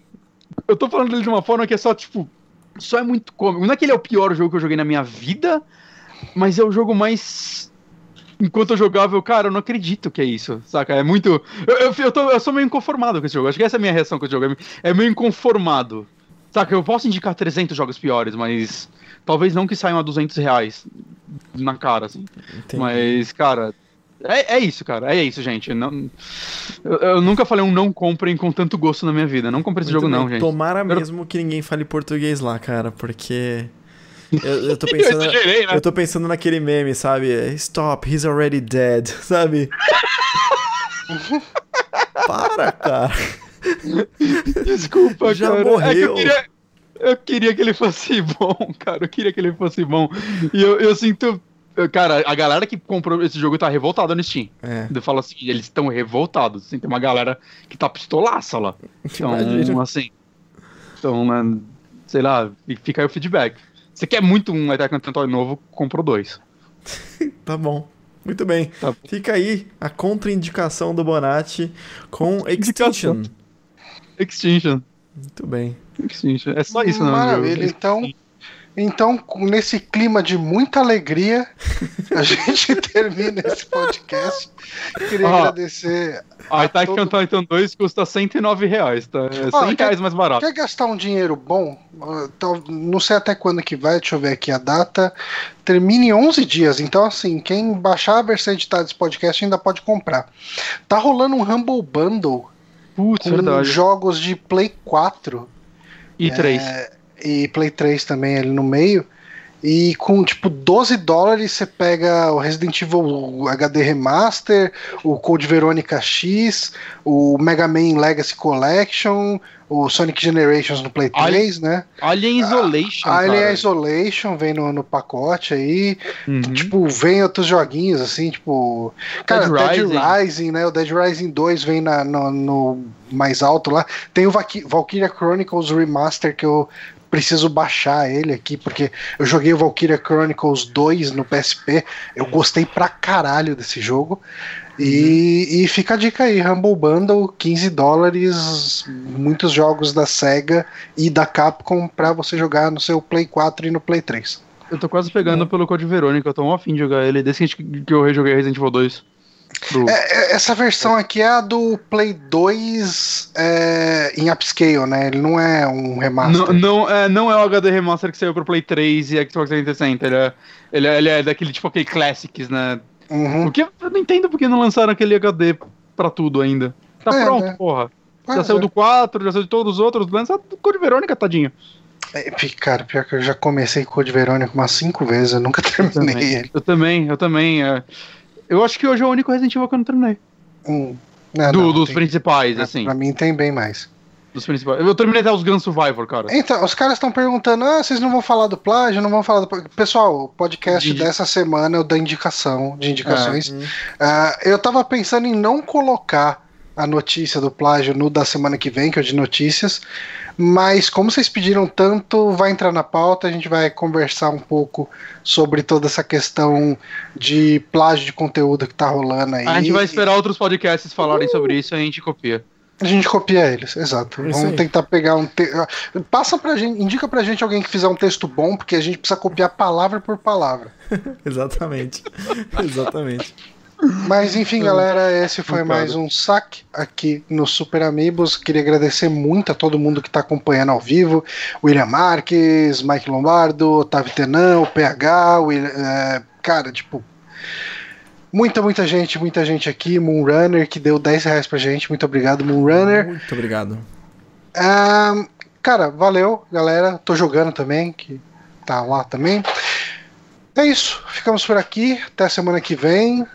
eu tô falando dele de uma forma que é só, tipo, só é muito cômico. Não é que ele é o pior jogo que eu joguei na minha vida, mas é o jogo mais. Enquanto eu jogava, eu, cara, eu não acredito que é isso, saca? É muito. Eu, eu, eu, tô- eu sou meio inconformado com esse jogo. Acho que essa é a minha reação com esse jogo. é É meio inconformado. Saca? Eu posso indicar 300 jogos piores, mas. Talvez não que saiam a 200 reais na cara, assim. Entendi. Mas, cara, é, é isso, cara. É isso, gente. Não, eu, eu nunca falei um não comprem com tanto gosto na minha vida. Não comprei esse Muito jogo, bem. não, gente. Tomara Eu- mesmo que ninguém fale português lá, cara, porque... Eu, eu tô pensando... Eu exagerei, né? Eu tô pensando naquele meme, sabe? Stop, he's already dead, sabe? Para, cara. Desculpa, Já cara. morreu. É que eu, queria, eu queria que ele fosse bom, cara. Eu queria que ele fosse bom. E eu, eu sinto. Cara, a galera que comprou esse jogo tá revoltada no Steam. É. Eu falo assim, eles estão revoltados. Assim, tem uma galera que tá pistolaça lá. Então, Imagino. assim. Então, né, sei lá, e fica aí o feedback. Você quer muito um Attack on Titan novo, comprou dois. Tá bom. Muito bem. Tá bom. Fica aí a contraindicação do Bonatti com Extinction. Extinction. Muito bem. Extinction. É só isso, não. Maravilha. Então, então, nesse clima de muita alegria, a gente termina esse podcast. Queria Ó, agradecer. A Attack todo- on Titan 2 custa 109 reais, tá? É 100 Ó, quer- reais mais barato. Quer gastar um dinheiro bom? Não sei até quando que vai, deixa eu ver aqui a data. Termina em 11 dias, então assim, quem baixar a versão editada desse podcast ainda pode comprar. Tá rolando um Humble Bundle Putz, com verdade. jogos de Play 4 E 3. E Play 3 também ali no meio. E com tipo 12 dólares você pega o Resident Evil HD Remaster, o Code Veronica X, o Mega Man Legacy Collection, o Sonic Generations no Play Olha- 3, né? Alien Isolation, Alien cara. Isolation vem no, no pacote aí. Uhum. Tipo, vem outros joguinhos assim, tipo. Cara, Dead Dead, Rising. Rising. né? O Dead Rising 2 vem na- no, no mais alto lá. Tem o Valky- Valkyria Chronicles Remaster que eu preciso baixar ele aqui, porque eu joguei o Valkyria Chronicles 2 no PSP. Eu gostei pra caralho desse jogo. E, e fica a dica aí, Humble Bundle, 15 dólares, muitos jogos da SEGA e da Capcom pra você jogar no seu Play 4 e no Play 3. Eu tô quase pegando pelo Code Verônica, eu tô mó afim de jogar ele, desde que eu rejoguei Resident Evil 2. É, é, essa versão aqui é a do Play 2 é, em upscale, né? Ele não é um remaster. Não, não, é, não é o HD Remaster que saiu pro Play 3 e Xbox 360, ele é, ele é, ele é daquele tipo aquele Classics, né? Uhum. Porque eu não entendo porque não lançaram aquele HD pra tudo ainda. Tá É, pronto, né? porra. já saiu é. do 4, já saiu de todos os outros, lança do Code Verônica, tadinho. É, cara, pior que eu já comecei Code Verônica umas 5 vezes, eu nunca terminei ele. Eu também, eu também. É. Eu acho que hoje é o único Resident Evil que eu não terminei. Hum. Não, Do- não, dos tem- principais, é, assim. Pra mim tem bem mais. Dos principais. Eu terminei até os Gun Survivor, cara. Então, os caras estão perguntando: ah, vocês não vão falar do plágio, não vão falar do. plágio?" Pessoal, o podcast De- dessa semana é o da indicação, de indicações. Hum. Ah, eu tava pensando em não colocar a notícia do plágio no da semana que vem, que é o de notícias, mas como vocês pediram tanto, vai entrar na pauta, a gente vai conversar um pouco sobre toda essa questão de plágio de conteúdo que tá rolando aí. A gente vai esperar outros podcasts falarem sobre isso e a gente copia. A gente copia eles, exato. Isso Vamos aí. tentar pegar um. Te... Passa pra gente, indica pra gente alguém que fizer um texto bom, porque a gente precisa copiar palavra por palavra. Exatamente. Exatamente. Mas enfim, galera, esse foi mais um saque aqui no Super Amigos. Queria agradecer muito a todo mundo que está acompanhando ao vivo: William Marques, Mike Lombardo, Otávio Tenan, o PH, Will- é, cara, tipo. Muita, muita gente, muita gente aqui. Moonrunner, que deu 10 reais pra gente. Muito obrigado, Moonrunner. Muito obrigado. Cara, valeu, galera. Tô jogando também, que tá lá também. É isso. Ficamos por aqui. Até semana que vem.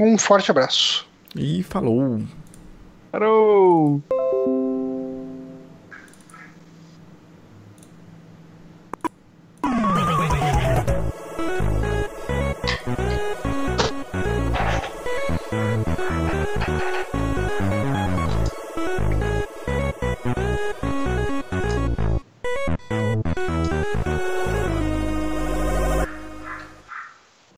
Um forte abraço. E falou. Parou!